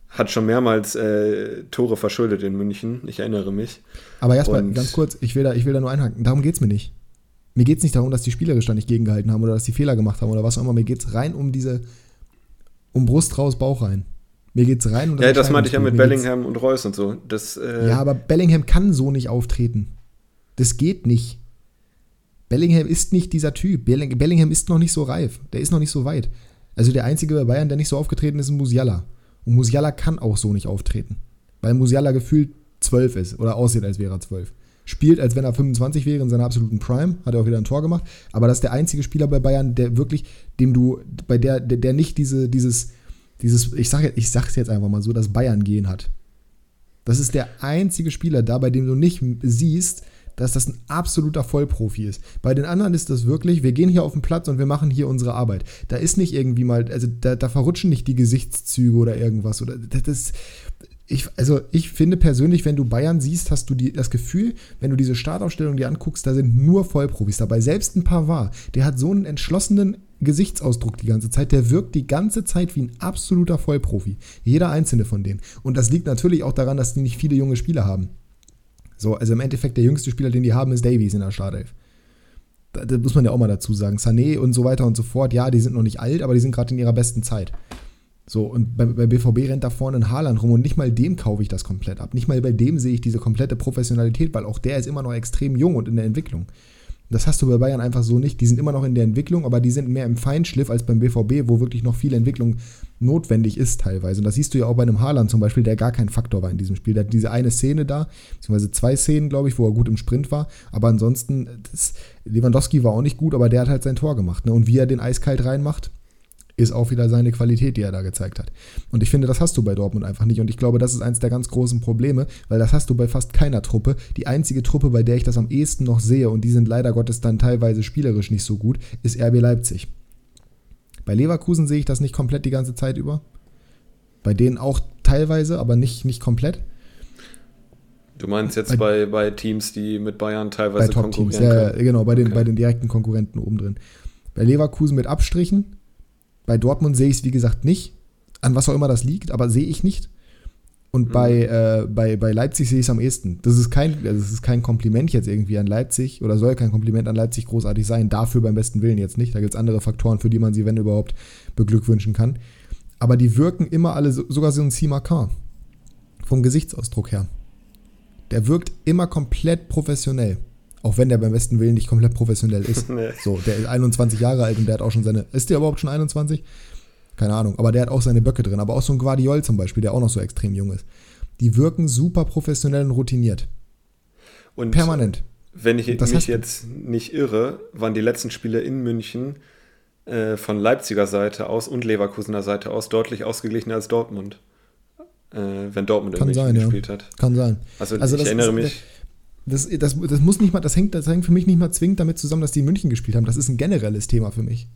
Hat schon mehrmals äh, Tore verschuldet in München, ich erinnere mich. Aber erstmal ganz kurz, ich will, da, ich will da nur einhaken. Darum geht es mir nicht. Mir geht es nicht darum, dass die spielerisch da nicht gegengehalten haben oder dass die Fehler gemacht haben oder was auch immer. Mir geht es rein um diese, um Brust raus, Bauch rein. Mir geht es rein um das Ja, das meinte ich ja mit Bellingham und Reus und so. Das, äh ja, aber Bellingham kann so nicht auftreten. Das geht nicht. Bellingham ist nicht dieser Typ. Bellingham ist noch nicht so reif. Der ist noch nicht so weit. Also der einzige bei Bayern, der nicht so aufgetreten ist, ist Musiala. Und Musiala kann auch so nicht auftreten. Weil Musiala gefühlt zwölf ist oder aussieht, als wäre er zwölf. Spielt, als wenn er 25 wäre in seiner absoluten Prime, hat er auch wieder ein Tor gemacht. Aber das ist der einzige Spieler bei Bayern, der wirklich, dem du, bei der, der, der nicht diese, dieses, dieses, ich sage ich sag's jetzt einfach mal so, das Bayern gehen hat. Das ist der einzige Spieler da, bei dem du nicht siehst, dass das ein absoluter Vollprofi ist. Bei den anderen ist das wirklich, wir gehen hier auf den Platz und wir machen hier unsere Arbeit. Da ist nicht irgendwie mal, also da, da verrutschen nicht die Gesichtszüge oder irgendwas. Oder das, ich, also ich finde persönlich, wenn du Bayern siehst, hast du die, das Gefühl, wenn du diese Startaufstellung dir anguckst, da sind nur Vollprofis dabei. Selbst ein Pavard, der hat so einen entschlossenen Gesichtsausdruck die ganze Zeit, der wirkt die ganze Zeit wie ein absoluter Vollprofi. Jeder einzelne von denen. Und das liegt natürlich auch daran, dass die nicht viele junge Spieler haben. So, also im Endeffekt der jüngste Spieler, den die haben, ist Davies in der Startelf. Da, das muss man ja auch mal dazu sagen. Sané und so weiter und so fort, ja, die sind noch nicht alt, aber die sind gerade in ihrer besten Zeit. So, und bei, bei, BVB rennt da vorne ein Haaland rum und nicht mal dem kaufe ich das komplett ab. Nicht mal bei dem sehe ich diese komplette Professionalität, weil auch der ist immer noch extrem jung und in der Entwicklung. Das hast du bei Bayern einfach so nicht. Die sind immer noch in der Entwicklung, aber die sind mehr im Feinschliff als beim BVB, wo wirklich noch viel Entwicklung notwendig ist teilweise. Und das siehst du ja auch bei einem Haaland zum Beispiel, der gar kein Faktor war in diesem Spiel. Der hat diese eine Szene da, beziehungsweise zwei Szenen, glaube ich, wo er gut im Sprint war. Aber ansonsten, das, Lewandowski war auch nicht gut, aber der hat halt sein Tor gemacht. Ne? Und wie er den eiskalt reinmacht, ist auch wieder seine Qualität, die er da gezeigt hat. Und ich finde, das hast du bei Dortmund einfach nicht. Und ich glaube, das ist eines der ganz großen Probleme, weil das hast du bei fast keiner Truppe. Die einzige Truppe, bei der ich das am ehesten noch sehe, und die sind leider Gottes dann teilweise spielerisch nicht so gut, ist RB Leipzig. Bei Leverkusen sehe ich das nicht komplett die ganze Zeit über. Bei denen auch teilweise, aber nicht, nicht komplett. Du meinst jetzt bei, bei, Teams, die mit Bayern teilweise bei konkurrieren ja, genau, bei den, okay. bei den direkten Konkurrenten oben drin. Bei Leverkusen mit Abstrichen, bei Dortmund sehe ich es, wie gesagt, nicht. An was auch immer das liegt, aber sehe ich nicht. Und mhm. bei, äh, bei, bei Leipzig sehe ich es am ehesten. Das ist, kein, also das ist kein Kompliment jetzt irgendwie an Leipzig oder soll kein Kompliment an Leipzig großartig sein. Dafür beim besten Willen jetzt nicht. Da gibt es andere Faktoren, für die man sie, wenn überhaupt, beglückwünschen kann. Aber die wirken immer alle, sogar so ein Simakar. Vom Gesichtsausdruck her. Der wirkt immer komplett professionell. Auch wenn der beim besten Willen nicht komplett professionell ist. nee. So, der ist 21 Jahre alt und der hat auch schon seine. Ist der überhaupt schon 21? Keine Ahnung. Aber der hat auch seine Böcke drin. Aber auch so ein Guardiol zum Beispiel, der auch noch so extrem jung ist. Die wirken super professionell und routiniert. Und Permanent. Wenn ich mich jetzt nicht irre, waren die letzten Spiele in München äh, von Leipziger Seite aus und Leverkusener Seite aus deutlich ausgeglichener als Dortmund. Äh, wenn Dortmund Kann sein, gespielt ja. hat. Kann sein. Also, also ich erinnere ist, mich das, das, das muss nicht mal, das hängt, das hängt für mich nicht mal zwingend damit zusammen, dass die in München gespielt haben. Das ist ein generelles Thema für mich.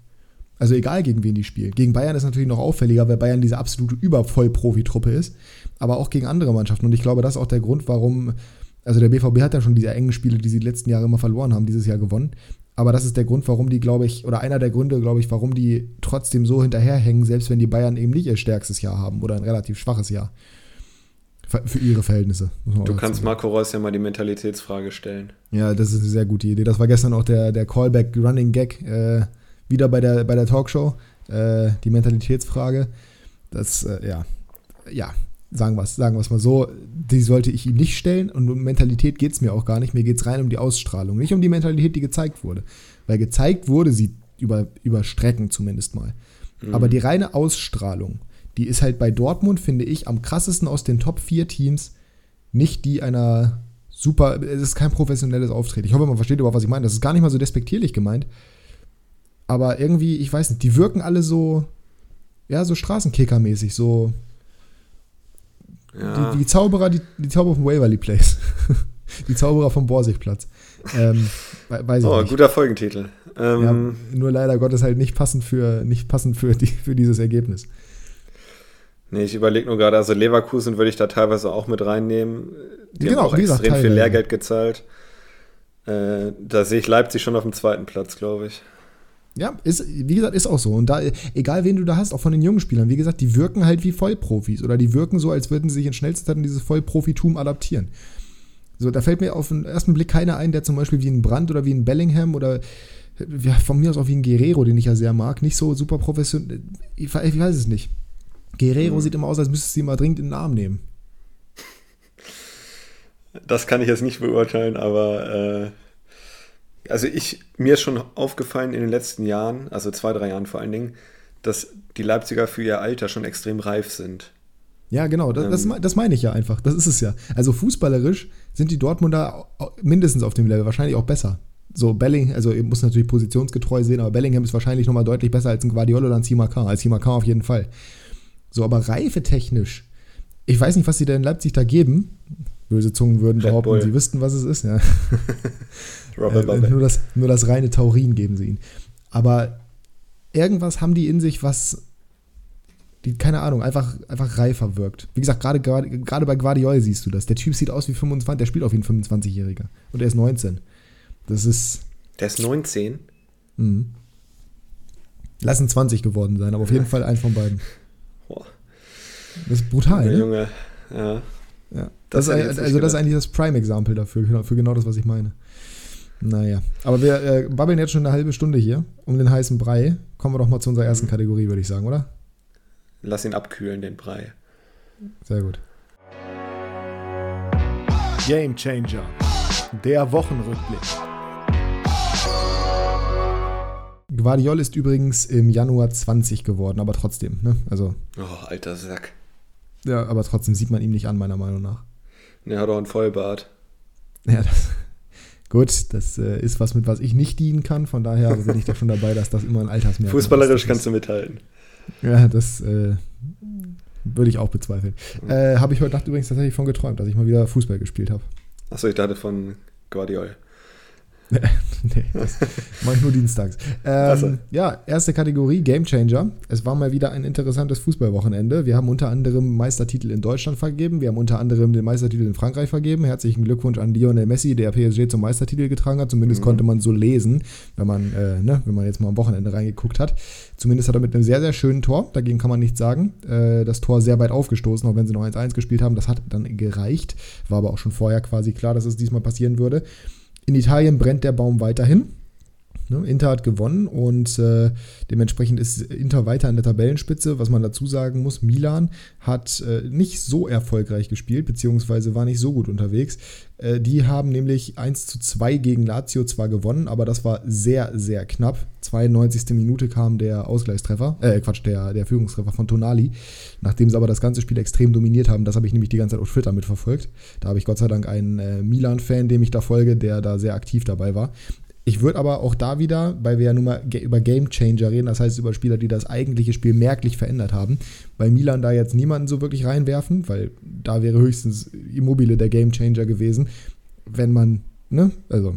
Also egal, gegen wen die spielen. Gegen Bayern ist natürlich noch auffälliger, weil Bayern diese absolute Übervollprofi-Truppe ist, aber auch gegen andere Mannschaften. Und ich glaube, das ist auch der Grund, warum, also der BVB hat ja schon diese engen Spiele, die sie die letzten Jahre immer verloren haben, dieses Jahr gewonnen. Aber das ist der Grund, warum die, glaube ich, oder einer der Gründe, glaube ich, warum die trotzdem so hinterherhängen, selbst wenn die Bayern eben nicht ihr stärkstes Jahr haben oder ein relativ schwaches Jahr. Für ihre Verhältnisse. du kannst sagen. Marco Reus ja mal die Mentalitätsfrage stellen. Ja, das ist eine sehr gute Idee. Das war gestern auch der, der Callback Running Gag äh, wieder bei der, bei der Talkshow. Äh, die Mentalitätsfrage. Das, äh, ja, ja, sagen wir es sagen mal so, die sollte ich ihm nicht stellen und um Mentalität geht es mir auch gar nicht. Mir geht es rein um die Ausstrahlung, nicht um die Mentalität, die gezeigt wurde. Weil gezeigt wurde sie über, über Strecken zumindest mal. Mhm. Aber die reine Ausstrahlung, die ist halt bei Dortmund, finde ich, am krassesten aus den Top 4 Teams nicht die einer super, es ist kein professionelles Auftreten. Ich hoffe, man versteht überhaupt, was ich meine. Das ist gar nicht mal so despektierlich gemeint. Aber irgendwie, ich weiß nicht, die wirken alle so, ja, so Straßenkicker-mäßig, so. Ja. Die, die, Zauberer, die, die Zauberer vom Waverly Place. die Zauberer vom Borsigplatz. Ähm, weiß oh, guter Folgentitel. Ähm, ja, nur leider Gottes halt nicht passend für, nicht passend für, die, für dieses Ergebnis. Nee, ich überlege nur gerade, also Leverkusen würde ich da teilweise auch mit reinnehmen. Die genau, haben auch extrem gesagt, viel Lehrgeld gezahlt. Äh, da sehe ich Leipzig schon auf dem zweiten Platz, glaube ich. Ja, ist, wie gesagt, ist auch so. Und da, egal wen du da hast, auch von den jungen Spielern, wie gesagt, die wirken halt wie Vollprofis oder die wirken so, als würden sie sich in schnellster Zeit in dieses Vollprofitum adaptieren. So, da fällt mir auf den ersten Blick keiner ein, der zum Beispiel wie ein Brandt oder wie ein Bellingham oder ja, von mir aus auch wie ein Guerrero, den ich ja sehr mag, nicht so super professionell. Ich, ich weiß es nicht. Guerrero mhm. sieht immer aus, als müsstest du ihn mal dringend in den Arm nehmen. Das kann ich jetzt nicht beurteilen, aber äh, also ich, mir ist schon aufgefallen in den letzten Jahren, also zwei, drei Jahren vor allen Dingen, dass die Leipziger für ihr Alter schon extrem reif sind. Ja, genau, das, ähm, das, das, meine ich ja einfach. Das ist es ja. Also fußballerisch sind die Dortmunder mindestens auf dem Level, wahrscheinlich auch besser. So Bellingham, also ihr muss natürlich positionsgetreu sehen, aber Bellingham ist wahrscheinlich nochmal deutlich besser als ein Guardiola oder ein Simakar. Als Simakar auf jeden Fall. So, aber reifetechnisch, ich weiß nicht, was sie da in Leipzig da geben. Böse Zungen würden Red behaupten, Bull. sie wüssten, was es ist. Ja. äh, nur, das, nur das reine Taurin geben sie ihnen. Aber irgendwas haben die in sich, was die, keine Ahnung, einfach, einfach reifer wirkt. Wie gesagt, gerade, gerade bei Guardiol siehst du das. Der Typ sieht aus wie 25, der spielt auf ein 25-Jähriger. Und er ist 19. Das ist. Der ist 19? Mhm. Lassen 20 geworden sein, aber auf jeden Fall ein von beiden. Boah. Das ist brutal, ne? Junge, ja. ja. Das, das ist, also das ist eigentlich das Prime-Example dafür, genau, für genau das, was ich meine. Naja, aber wir äh, babbeln jetzt schon eine halbe Stunde hier um den heißen Brei. Kommen wir doch mal zu unserer ersten mhm. Kategorie, würde ich sagen, oder? Lass ihn abkühlen, den Brei. Sehr gut. Game Changer. Der Wochenrückblick. Guardiol ist übrigens im Januar 20 geworden, aber trotzdem, ne? Also. Oh, alter Sack. Ja, aber trotzdem sieht man ihm nicht an, meiner Meinung nach. Er hat auch einen Vollbart. Ja, das, gut, das äh, ist was, mit was ich nicht dienen kann. Von daher bin ich da schon dabei, dass das immer ein Altersmerkmal Fußballerisch kannst du mithalten. Ja, das äh, würde ich auch bezweifeln. Äh, habe ich heute Nacht übrigens tatsächlich von geträumt, dass ich mal wieder Fußball gespielt habe. Achso, ich dachte von Guardiol. nee, das mache ich nur dienstags. Ähm. Ja, erste Kategorie, Game Changer. Es war mal wieder ein interessantes Fußballwochenende. Wir haben unter anderem Meistertitel in Deutschland vergeben. Wir haben unter anderem den Meistertitel in Frankreich vergeben. Herzlichen Glückwunsch an Lionel Messi, der PSG zum Meistertitel getragen hat. Zumindest mhm. konnte man so lesen, wenn man, äh, ne, wenn man jetzt mal am Wochenende reingeguckt hat. Zumindest hat er mit einem sehr, sehr schönen Tor, dagegen kann man nichts sagen, äh, das Tor sehr weit aufgestoßen, auch wenn sie noch 1-1 gespielt haben. Das hat dann gereicht. War aber auch schon vorher quasi klar, dass es diesmal passieren würde. In Italien brennt der Baum weiterhin. Ne, Inter hat gewonnen und äh, dementsprechend ist Inter weiter an der Tabellenspitze. Was man dazu sagen muss, Milan hat äh, nicht so erfolgreich gespielt, beziehungsweise war nicht so gut unterwegs. Äh, die haben nämlich 1 zu 2 gegen Lazio zwar gewonnen, aber das war sehr, sehr knapp. 92. Minute kam der Ausgleichstreffer, äh Quatsch, der, der Führungstreffer von Tonali. Nachdem sie aber das ganze Spiel extrem dominiert haben, das habe ich nämlich die ganze Zeit auf Twitter mitverfolgt. Da habe ich Gott sei Dank einen äh, Milan-Fan, dem ich da folge, der da sehr aktiv dabei war. Ich würde aber auch da wieder, weil wir ja nun mal über Game Changer reden, das heißt über Spieler, die das eigentliche Spiel merklich verändert haben, bei Milan da jetzt niemanden so wirklich reinwerfen, weil da wäre höchstens Immobile der Game Changer gewesen, wenn man, ne, also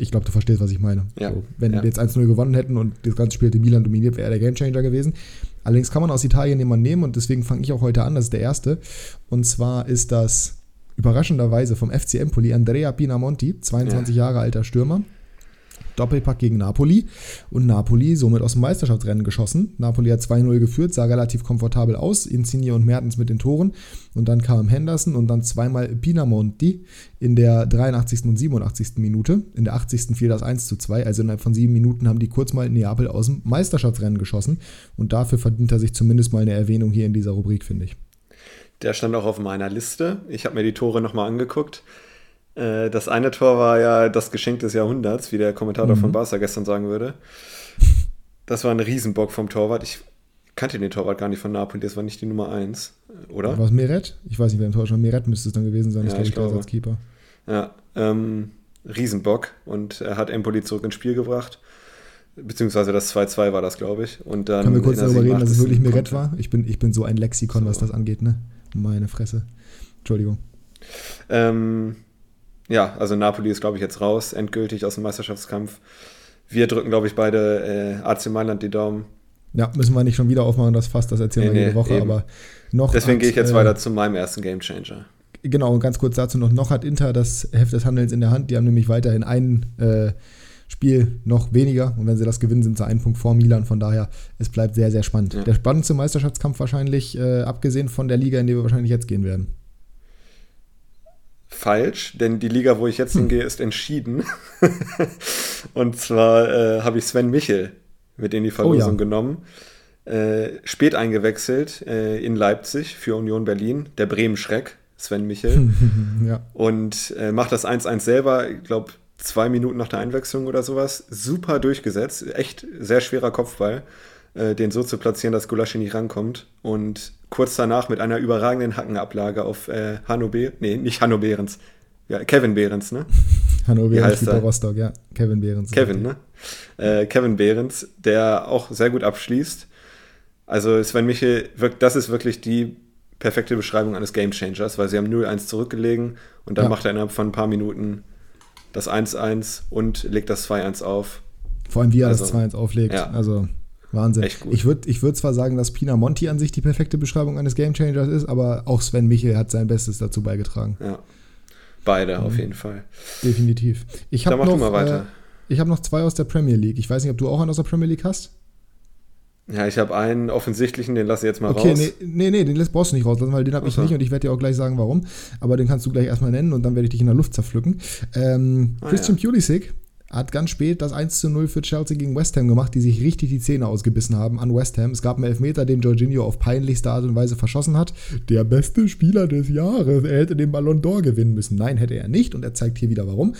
ich glaube, du verstehst, was ich meine. Ja, so, wenn ja. wir jetzt 1-0 gewonnen hätten und das ganze Spiel hätte Milan dominiert, wäre er der Game Changer gewesen. Allerdings kann man aus Italien jemanden nehmen und deswegen fange ich auch heute an, das ist der erste. Und zwar ist das überraschenderweise vom FC Empoli Andrea Pinamonti, 22 ja. Jahre alter Stürmer, Doppelpack gegen Napoli und Napoli somit aus dem Meisterschaftsrennen geschossen. Napoli hat 2-0 geführt, sah relativ komfortabel aus, Insigne und Mertens mit den Toren und dann kam Henderson und dann zweimal Pinamonti in der 83. und 87. Minute. In der 80. fiel das 1 zu 2, also innerhalb von sieben Minuten haben die kurz mal Neapel aus dem Meisterschaftsrennen geschossen und dafür verdient er sich zumindest mal eine Erwähnung hier in dieser Rubrik, finde ich. Der stand auch auf meiner Liste. Ich habe mir die Tore nochmal angeguckt. Äh, das eine Tor war ja das Geschenk des Jahrhunderts, wie der Kommentator mhm. von Barca gestern sagen würde. Das war ein Riesenbock vom Torwart. Ich kannte den Torwart gar nicht von Napoli, das war nicht die Nummer 1, oder? War es Meret? Ich weiß nicht, wer im Tor stand. Meret müsste es dann gewesen sein, ja, ich glaube, als Keeper. Ja, ähm, Riesenbock und er hat Empoli zurück ins Spiel gebracht. Beziehungsweise das 2-2 war das, glaube ich. Und dann Können wir kurz darüber reden, dass es wirklich Meret war? Ich bin, ich bin so ein Lexikon, so. was das angeht, ne? Meine Fresse. Entschuldigung. Ähm, ja, also Napoli ist, glaube ich, jetzt raus, endgültig aus dem Meisterschaftskampf. Wir drücken, glaube ich, beide äh, AC Mailand die Daumen. Ja, müssen wir nicht schon wieder aufmachen, das fast, das erzählen nee, wir jede Woche, eben. aber noch. Deswegen gehe ich jetzt äh, weiter zu meinem ersten Gamechanger. Genau, und ganz kurz dazu noch, noch hat Inter das Heft des Handelns in der Hand. Die haben nämlich weiterhin ein äh, Spiel noch weniger und wenn sie das gewinnen, sind sie einen Punkt vor Milan. Von daher, es bleibt sehr, sehr spannend. Ja. Der spannendste Meisterschaftskampf wahrscheinlich, äh, abgesehen von der Liga, in die wir wahrscheinlich jetzt gehen werden falsch, denn die Liga, wo ich jetzt hm. hingehe, ist entschieden. und zwar äh, habe ich Sven Michel mit in die Verlosung oh, ja. genommen. Äh, spät eingewechselt äh, in Leipzig für Union Berlin, der Bremen-Schreck, Sven Michel. ja. Und äh, macht das 1-1 selber, ich glaube, zwei Minuten nach der Einwechslung oder sowas. Super durchgesetzt, echt sehr schwerer Kopfball, äh, den so zu platzieren, dass Gulaschi nicht rankommt. Und kurz danach mit einer überragenden Hackenablage auf äh, Hanno Be nee, nicht Hanno Behrens, ja, Kevin Behrens, ne? Hanno Behrens spielt Rostock, ja. Kevin Behrens. Kevin, ne? Äh, Kevin Behrens, der auch sehr gut abschließt. Also Sven Michel, das ist wirklich die perfekte Beschreibung eines Gamechangers, weil sie haben 0-1 zurückgelegen und dann ja. macht er innerhalb von ein paar Minuten das 1-1 und legt das 2-1 auf. Vor allem, wie er also, das 2-1 auflegt. Ja. Also Wahnsinn. Ich würde ich würd zwar sagen, dass Pina Monti an sich die perfekte Beschreibung eines Gamechangers ist, aber auch Sven Michel hat sein Bestes dazu beigetragen. Ja. Beide mhm. auf jeden Fall. Definitiv. Ich habe noch. Äh, ich habe noch zwei aus der Premier League. Ich weiß nicht, ob du auch einen aus der Premier League hast. Ja, ich habe einen offensichtlichen, den lasse ich jetzt mal okay, raus. Okay, nee, nee, nee, den brauchst du nicht rauslassen, weil den habe ich nicht und ich werde dir auch gleich sagen, warum. Aber den kannst du gleich erstmal nennen und dann werde ich dich in der Luft zerpflücken. Ähm, ah, Christian ja. Pulisic hat ganz spät das 1 zu 0 für Chelsea gegen West Ham gemacht, die sich richtig die Zähne ausgebissen haben an West Ham. Es gab einen Elfmeter, den Jorginho auf peinlichste Art und Weise verschossen hat. Der beste Spieler des Jahres. Er hätte den Ballon d'Or gewinnen müssen. Nein, hätte er nicht. Und er zeigt hier wieder warum.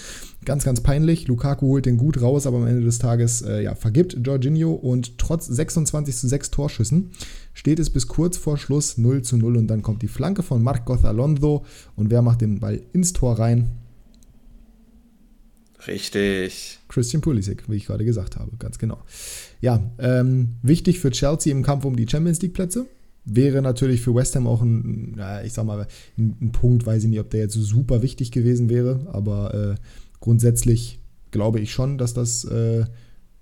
Ganz, ganz peinlich. Lukaku holt den gut raus, aber am Ende des Tages äh, ja, vergibt Jorginho. Und trotz 26 zu 6 Torschüssen steht es bis kurz vor Schluss 0 zu 0. Und dann kommt die Flanke von Marcos Alonso. Und wer macht den Ball ins Tor rein? Richtig. Christian Pulisic, wie ich gerade gesagt habe, ganz genau. Ja, ähm, wichtig für Chelsea im Kampf um die Champions League Plätze. Wäre natürlich für West Ham auch ein, ja, ich sag mal, ein, ein, Punkt, weiß ich nicht, ob der jetzt so super wichtig gewesen wäre, aber äh, grundsätzlich glaube ich schon, dass das äh,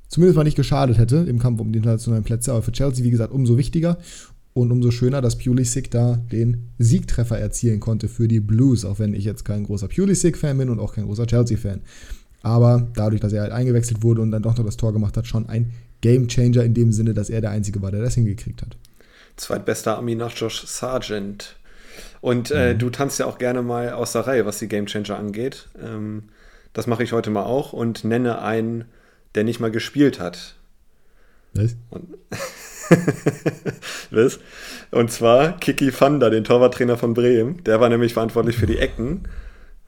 zumindest mal nicht geschadet hätte im Kampf um die internationalen Plätze. Aber für Chelsea, wie gesagt, umso wichtiger und umso schöner, dass Pulisic da den Siegtreffer erzielen konnte für die Blues, auch wenn ich jetzt kein großer Pulisic-Fan bin und auch kein großer Chelsea-Fan aber dadurch, dass er halt eingewechselt wurde und dann doch noch das Tor gemacht hat, schon ein Gamechanger in dem Sinne, dass er der Einzige war, der das hingekriegt hat. Zweitbester Army nach Josh Sargent. Und äh, mhm. du tanzt ja auch gerne mal aus der Reihe, was die Gamechanger angeht. Ähm, das mache ich heute mal auch und nenne einen, der nicht mal gespielt hat. Was? Und, was? und zwar Kiki Fanda, den Torwarttrainer von Bremen. Der war nämlich verantwortlich für die Ecken.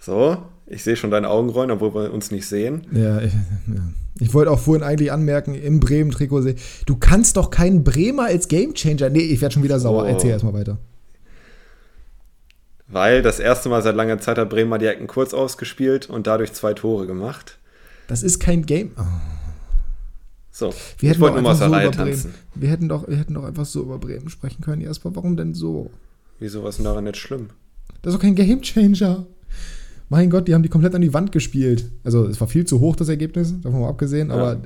So, ich sehe schon deine Augen rollen, obwohl wir uns nicht sehen. Ja, ich, ja. ich wollte auch vorhin eigentlich anmerken, im Bremen-Trikot sehen. Du kannst doch keinen Bremer als Gamechanger. Nee, ich werde schon wieder sauer. Oh. Erzähl erstmal weiter. Weil das erste Mal seit langer Zeit hat Bremen mal die Ecken kurz ausgespielt und dadurch zwei Tore gemacht. Das ist kein Game. Oh. So, wir ich wollte nur mal aus der so Reihe tanzen. Wir hätten, doch, wir hätten doch einfach so über Bremen sprechen können. Erstmal, warum denn so? Wieso, was ist denn daran nicht schlimm? Das ist doch kein Gamechanger mein Gott, die haben die komplett an die Wand gespielt. Also es war viel zu hoch, das Ergebnis, davon mal abgesehen, ja. aber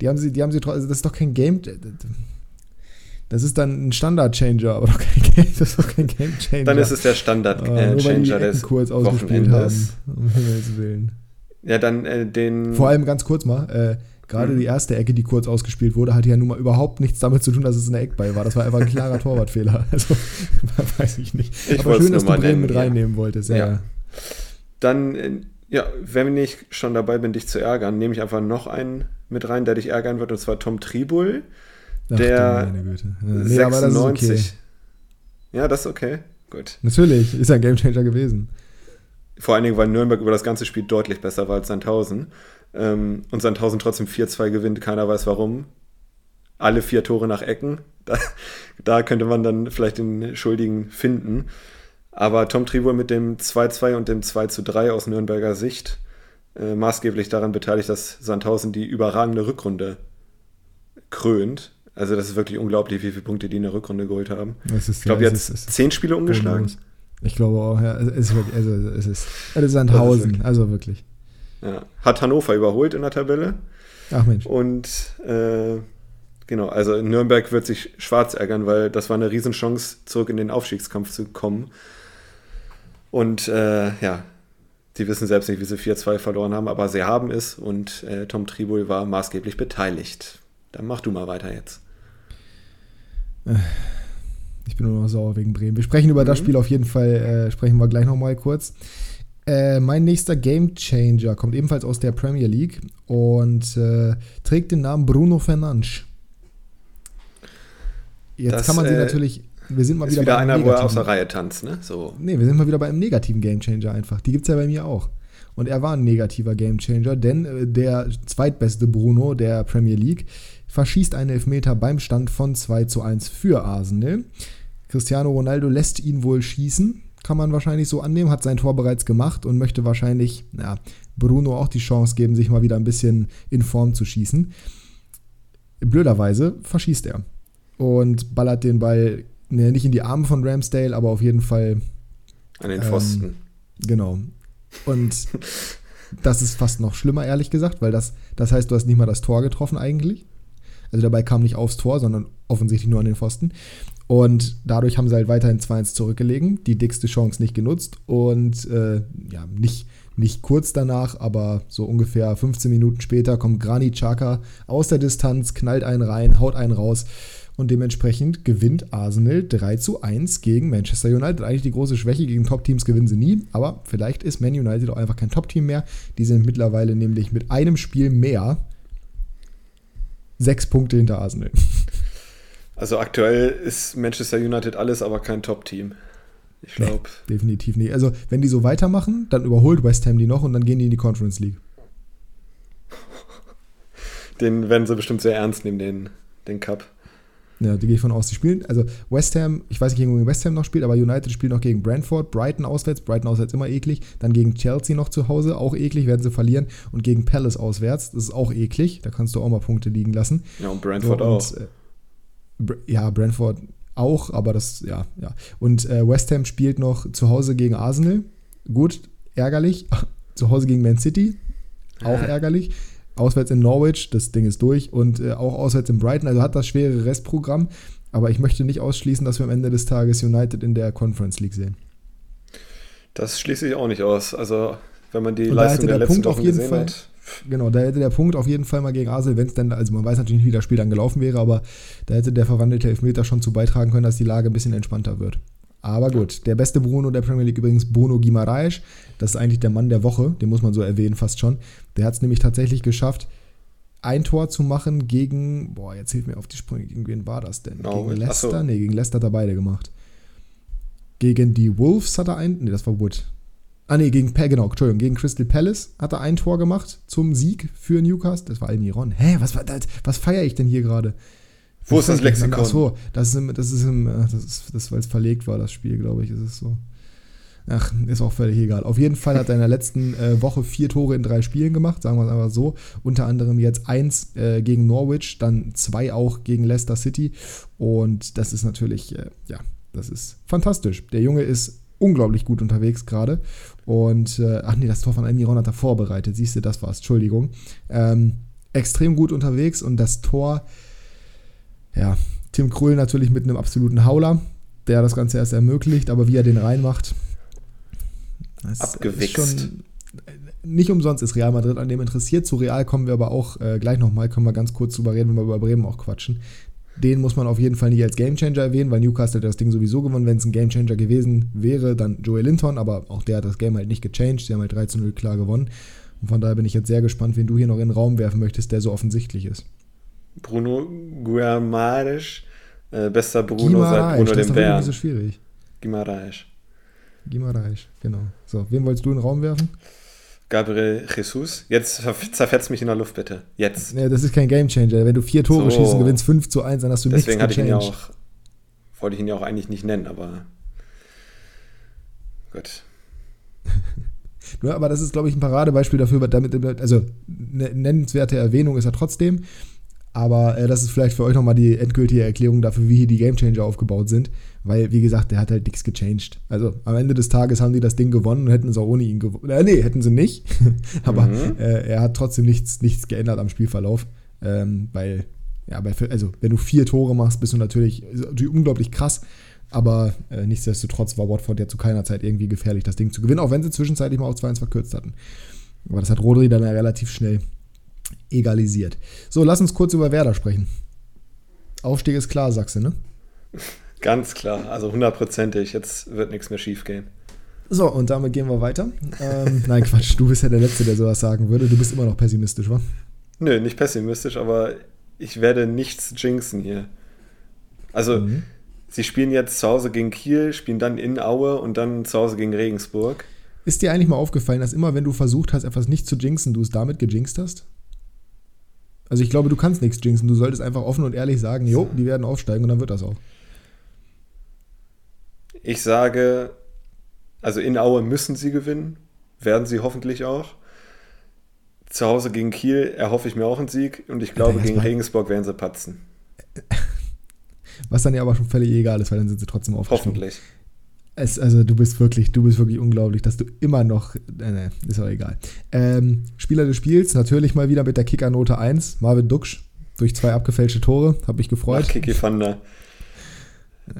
die haben sie, die haben sie also das ist doch kein Game. Das ist dann ein Standard-Changer, aber doch kein Game, das ist doch kein Game-Changer. Dann ist es der Standard-Changer äh, des kurz ausgespielt haben, um Himmels Willen. Ja, dann äh, den. Vor allem ganz kurz mal, äh, gerade mhm. die erste Ecke, die kurz ausgespielt wurde, hatte ja nun mal überhaupt nichts damit zu tun, dass es eine Eckball war. Das war einfach ein klarer Torwartfehler. Also, weiß ich nicht. Ich aber schön, dass du Bremen mit reinnehmen wolltest. Ja. ja. Dann, äh, ja, wenn ich schon dabei bin, dich zu ärgern, nehme ich einfach noch einen mit rein, der dich ärgern wird, und zwar Tom Tribul. Ach, der meine Güte. Ja, nee, 96. Das okay. Ja, das ist okay. Gut. Natürlich, ist ein Gamechanger gewesen. Vor allen Dingen, weil Nürnberg über das ganze Spiel deutlich besser war als Sandhausen. Ähm, und Sandhausen trotzdem 4-2 gewinnt, keiner weiß warum. Alle vier Tore nach Ecken. Da, da könnte man dann vielleicht den Schuldigen finden. Aber Tom Tribur mit dem 2-2 und dem 2-3 aus Nürnberger Sicht äh, maßgeblich daran beteiligt, dass Sandhausen die überragende Rückrunde krönt. Also das ist wirklich unglaublich, wie viele Punkte die in der Rückrunde geholt haben. Ist, ich glaube, ja, jetzt ist, zehn Spiele ungeschlagen. Ich glaube auch, ja. Es ist wirklich, also es ist, es ist Sandhausen, wirklich. also wirklich. Ja. Hat Hannover überholt in der Tabelle. Ach Mensch. Und äh, genau, also Nürnberg wird sich schwarz ärgern, weil das war eine Riesenchance, zurück in den Aufstiegskampf zu kommen. Und äh, ja, sie wissen selbst nicht, wie sie 4-2 verloren haben, aber sie haben es und äh, Tom Tribul war maßgeblich beteiligt. Dann mach du mal weiter jetzt. Äh, ich bin nur noch sauer wegen Bremen. Wir sprechen über mhm. das Spiel auf jeden Fall, äh, sprechen wir gleich nochmal kurz. Äh, mein nächster Game Changer kommt ebenfalls aus der Premier League und äh, trägt den Namen Bruno Fernandes. Jetzt das, kann man sie äh, natürlich wir sind mal wieder, wieder einer, wo er aus der Reihe tanzt, ne? So. Nee, wir sind mal wieder bei einem negativen Gamechanger einfach. Die gibt es ja bei mir auch. Und er war ein negativer Gamechanger, denn äh, der zweitbeste Bruno der Premier League verschießt einen Elfmeter beim Stand von 2 zu 1 für Arsenal. Cristiano Ronaldo lässt ihn wohl schießen, kann man wahrscheinlich so annehmen, hat sein Tor bereits gemacht und möchte wahrscheinlich ja, Bruno auch die Chance geben, sich mal wieder ein bisschen in Form zu schießen. Blöderweise verschießt er und ballert den Ball ne, nicht in die Arme von Ramsdale, aber auf jeden Fall. An den Pfosten. Ähm, genau. Und das ist fast noch schlimmer, ehrlich gesagt, weil das, das heißt, du hast nicht mal das Tor getroffen eigentlich. Also dabei kam nicht aufs Tor, sondern offensichtlich nur an den Pfosten. Und dadurch haben sie halt weiterhin 2-1 zurückgelegen, die dickste Chance nicht genutzt und äh, ja, nicht, nicht kurz danach, aber so ungefähr 15 Minuten später kommt Granit Xhaka aus der Distanz, knallt einen rein, haut einen raus und dementsprechend gewinnt Arsenal 3 zu 1 gegen Manchester United. Eigentlich die große Schwäche, gegen Top-Teams gewinnen sie nie, aber vielleicht ist Man United auch einfach kein Top-Team mehr. Die sind mittlerweile nämlich mit einem Spiel mehr sechs Punkte hinter Arsenal. Also aktuell ist Manchester United alles, aber kein Top-Team. Ich glaube. Nee, definitiv nicht. Also, wenn die so weitermachen, dann überholt West Ham die noch und dann gehen die in die Conference League. Den werden sie bestimmt sehr ernst nehmen, den, den Cup. Ja, die gehe ich von aus. Die spielen, also West Ham, ich weiß nicht, gegen West Ham noch spielt, aber United spielt noch gegen Brentford, Brighton auswärts, Brighton auswärts immer eklig. Dann gegen Chelsea noch zu Hause, auch eklig, werden sie verlieren. Und gegen Palace auswärts, das ist auch eklig, da kannst du auch mal Punkte liegen lassen. Ja, und Brentford so, und, auch. Äh, ja, Brentford auch, aber das, ja, ja. Und äh, West Ham spielt noch zu Hause gegen Arsenal. Gut, ärgerlich. zu Hause gegen Man City, auch ärgerlich. Auswärts in Norwich, das Ding ist durch. Und äh, auch auswärts in Brighton, also hat das schwere Restprogramm. Aber ich möchte nicht ausschließen, dass wir am Ende des Tages United in der Conference League sehen. Das schließe ich auch nicht aus. Also, wenn man die Leistung der, der letzten Wochen gesehen Fall, hat. Genau, da hätte der Punkt auf jeden Fall mal gegen Arsenal, wenn es denn, also man weiß natürlich nicht, wie das Spiel dann gelaufen wäre, aber da hätte der verwandelte Elfmeter schon zu beitragen können, dass die Lage ein bisschen entspannter wird. Aber gut, der beste Bruno der Premier League übrigens Bruno Guimaraes. Das ist eigentlich der Mann der Woche, den muss man so erwähnen fast schon. Der hat es nämlich tatsächlich geschafft, ein Tor zu machen gegen, boah, jetzt hilft mir auf die Sprünge, gegen wen war das denn? No, gegen Leicester? So. Nee, gegen Leicester hat er beide gemacht. Gegen die Wolves hat er ein, nee, das war Wood. Ah, nee, gegen, genau, Entschuldigung, gegen Crystal Palace hat er ein Tor gemacht zum Sieg für Newcastle. Das war Almiron. Hä, was, was feiere ich denn hier gerade? Wo ist das Lexikon? Ach so, das ist, im, das ist, im, das ist, das, weil es verlegt war, das Spiel, glaube ich, ist es so. Ach, ist auch völlig egal. Auf jeden Fall hat er in der letzten äh, Woche vier Tore in drei Spielen gemacht, sagen wir es einfach so. Unter anderem jetzt eins äh, gegen Norwich, dann zwei auch gegen Leicester City. Und das ist natürlich, äh, ja, das ist fantastisch. Der Junge ist unglaublich gut unterwegs gerade. Und, äh, ach nee, das Tor von Almiron hat er vorbereitet. Siehst du, das war's, Entschuldigung. Ähm, extrem gut unterwegs und das Tor ja, Tim Krul natürlich mit einem absoluten Hauler, der das Ganze erst ermöglicht, aber wie er den reinmacht, abgewichst. Schon, nicht umsonst ist Real Madrid an dem interessiert. Zu Real kommen wir aber auch äh, gleich nochmal, können wir ganz kurz drüber reden, wenn wir über Bremen auch quatschen. Den muss man auf jeden Fall nicht als Gamechanger erwähnen, weil Newcastle hat das Ding sowieso gewonnen. Wenn es ein Gamechanger gewesen wäre, dann Joey Linton, aber auch der hat das Game halt nicht gechanged. Sie haben halt 13-0 klar gewonnen. Und von daher bin ich jetzt sehr gespannt, wen du hier noch in den Raum werfen möchtest, der so offensichtlich ist. Bruno Guimaraes, äh, bester Bruno Guimaraes, seit Bruno dem Bären. Das ist so schwierig. Guimaraes. Guimaraes, genau. So, wen wolltest du in den Raum werfen? Gabriel Jesus. Jetzt zerfetzt mich in der Luft, bitte. Jetzt. Nee, das ist kein Gamechanger. Wenn du vier Tore so. schießt und gewinnst 5 zu 1, dann hast du Deswegen nichts hatte ich ihn ja auch, wollte ich ihn ja auch eigentlich nicht nennen, aber gut. Nur, aber das ist, glaube ich, ein Paradebeispiel dafür, damit, also eine nennenswerte Erwähnung ist er trotzdem. Aber äh, das ist vielleicht für euch nochmal die endgültige Erklärung dafür, wie hier die Gamechanger aufgebaut sind. Weil, wie gesagt, der hat halt nichts gechanged. Also am Ende des Tages haben die das Ding gewonnen und hätten es auch ohne ihn gewonnen. Äh, nee, hätten sie nicht. Aber mhm. äh, er hat trotzdem nichts, nichts geändert am Spielverlauf. Ähm, weil, ja, bei, also wenn du vier Tore machst, bist du natürlich, natürlich unglaublich krass. Aber äh, nichtsdestotrotz war Watford ja zu keiner Zeit irgendwie gefährlich, das Ding zu gewinnen, auch wenn sie zwischenzeitlich mal auf 2-1 verkürzt hatten. Aber das hat Rodri dann ja relativ schnell egalisiert. So, lass uns kurz über Werder sprechen. Aufstieg ist klar, sagst du, ne? Ganz klar, also hundertprozentig. Jetzt wird nichts mehr schief gehen. So, und damit gehen wir weiter. Ähm, nein, Quatsch, du bist ja der Letzte, der sowas sagen würde. Du bist immer noch pessimistisch, wa? Nö, nicht pessimistisch, aber ich werde nichts jinxen hier. Also, mhm. sie spielen jetzt zu Hause gegen Kiel, spielen dann in Aue und dann zu Hause gegen Regensburg. Ist dir eigentlich mal aufgefallen, dass immer, wenn du versucht hast, etwas nicht zu jinxen, du es damit gejinxt hast? Also ich glaube, du kannst nichts jinxen. Du solltest einfach offen und ehrlich sagen, jo, die werden aufsteigen und dann wird das auch. Ich sage, also in Aue müssen sie gewinnen. Werden sie hoffentlich auch. Zu Hause gegen Kiel erhoffe ich mir auch einen Sieg und ich glaube, gegen Regensburg werden sie patzen. Was dann ja aber schon völlig egal ist, weil dann sind sie trotzdem aufgestiegen. Hoffentlich. Es, also du bist wirklich, du bist wirklich unglaublich, dass du immer noch, äh, ne, ist auch egal. Ähm, Spieler des Spiels, natürlich mal wieder mit der Kickernote 1, Marvin Duksch, durch zwei abgefälschte Tore, habe mich gefreut. Ach, Kiki van der.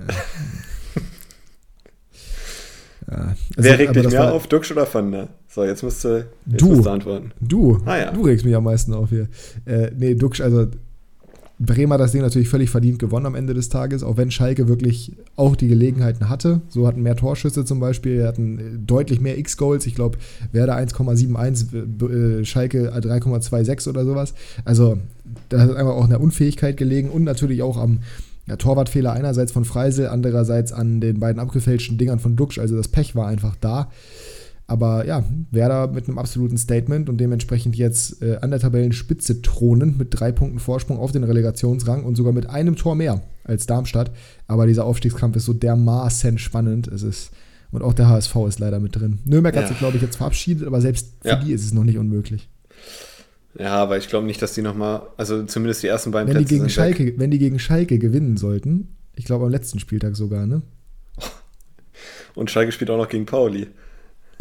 Ja, also, Wer regt dich mehr war, auf, Dux oder Van der? So, jetzt musst du, jetzt du, musst du antworten. Du, ah, ja. du regst mich am meisten auf hier. Äh, nee, Dux, also Bremer hat das Ding natürlich völlig verdient gewonnen am Ende des Tages, auch wenn Schalke wirklich auch die Gelegenheiten hatte. So hatten mehr Torschüsse zum Beispiel, hatten äh, deutlich mehr X-Goals. Ich glaube, Werder 1,71, äh, Schalke 3,26 oder sowas. Also da hat einfach auch eine Unfähigkeit gelegen und natürlich auch am ja, Torwartfehler einerseits von Freisel, andererseits an den beiden abgefälschten Dingern von Duxch. Also das Pech war einfach da. Aber ja, Werder mit einem absoluten Statement und dementsprechend jetzt äh, an der Tabellenspitze thronen mit drei Punkten Vorsprung auf den Relegationsrang und sogar mit einem Tor mehr als Darmstadt. Aber dieser Aufstiegskampf ist so dermaßen spannend. Es ist, und auch der HSV ist leider mit drin. Nürnberg ja. hat sich, glaube ich, jetzt verabschiedet, aber selbst für ja. die ist es noch nicht unmöglich. Ja, aber ich glaube nicht, dass die nochmal, also zumindest die ersten beiden wenn Plätze die gegen Schalke, weg. Wenn die gegen Schalke gewinnen sollten, ich glaube am letzten Spieltag sogar, ne? Und Schalke spielt auch noch gegen Pauli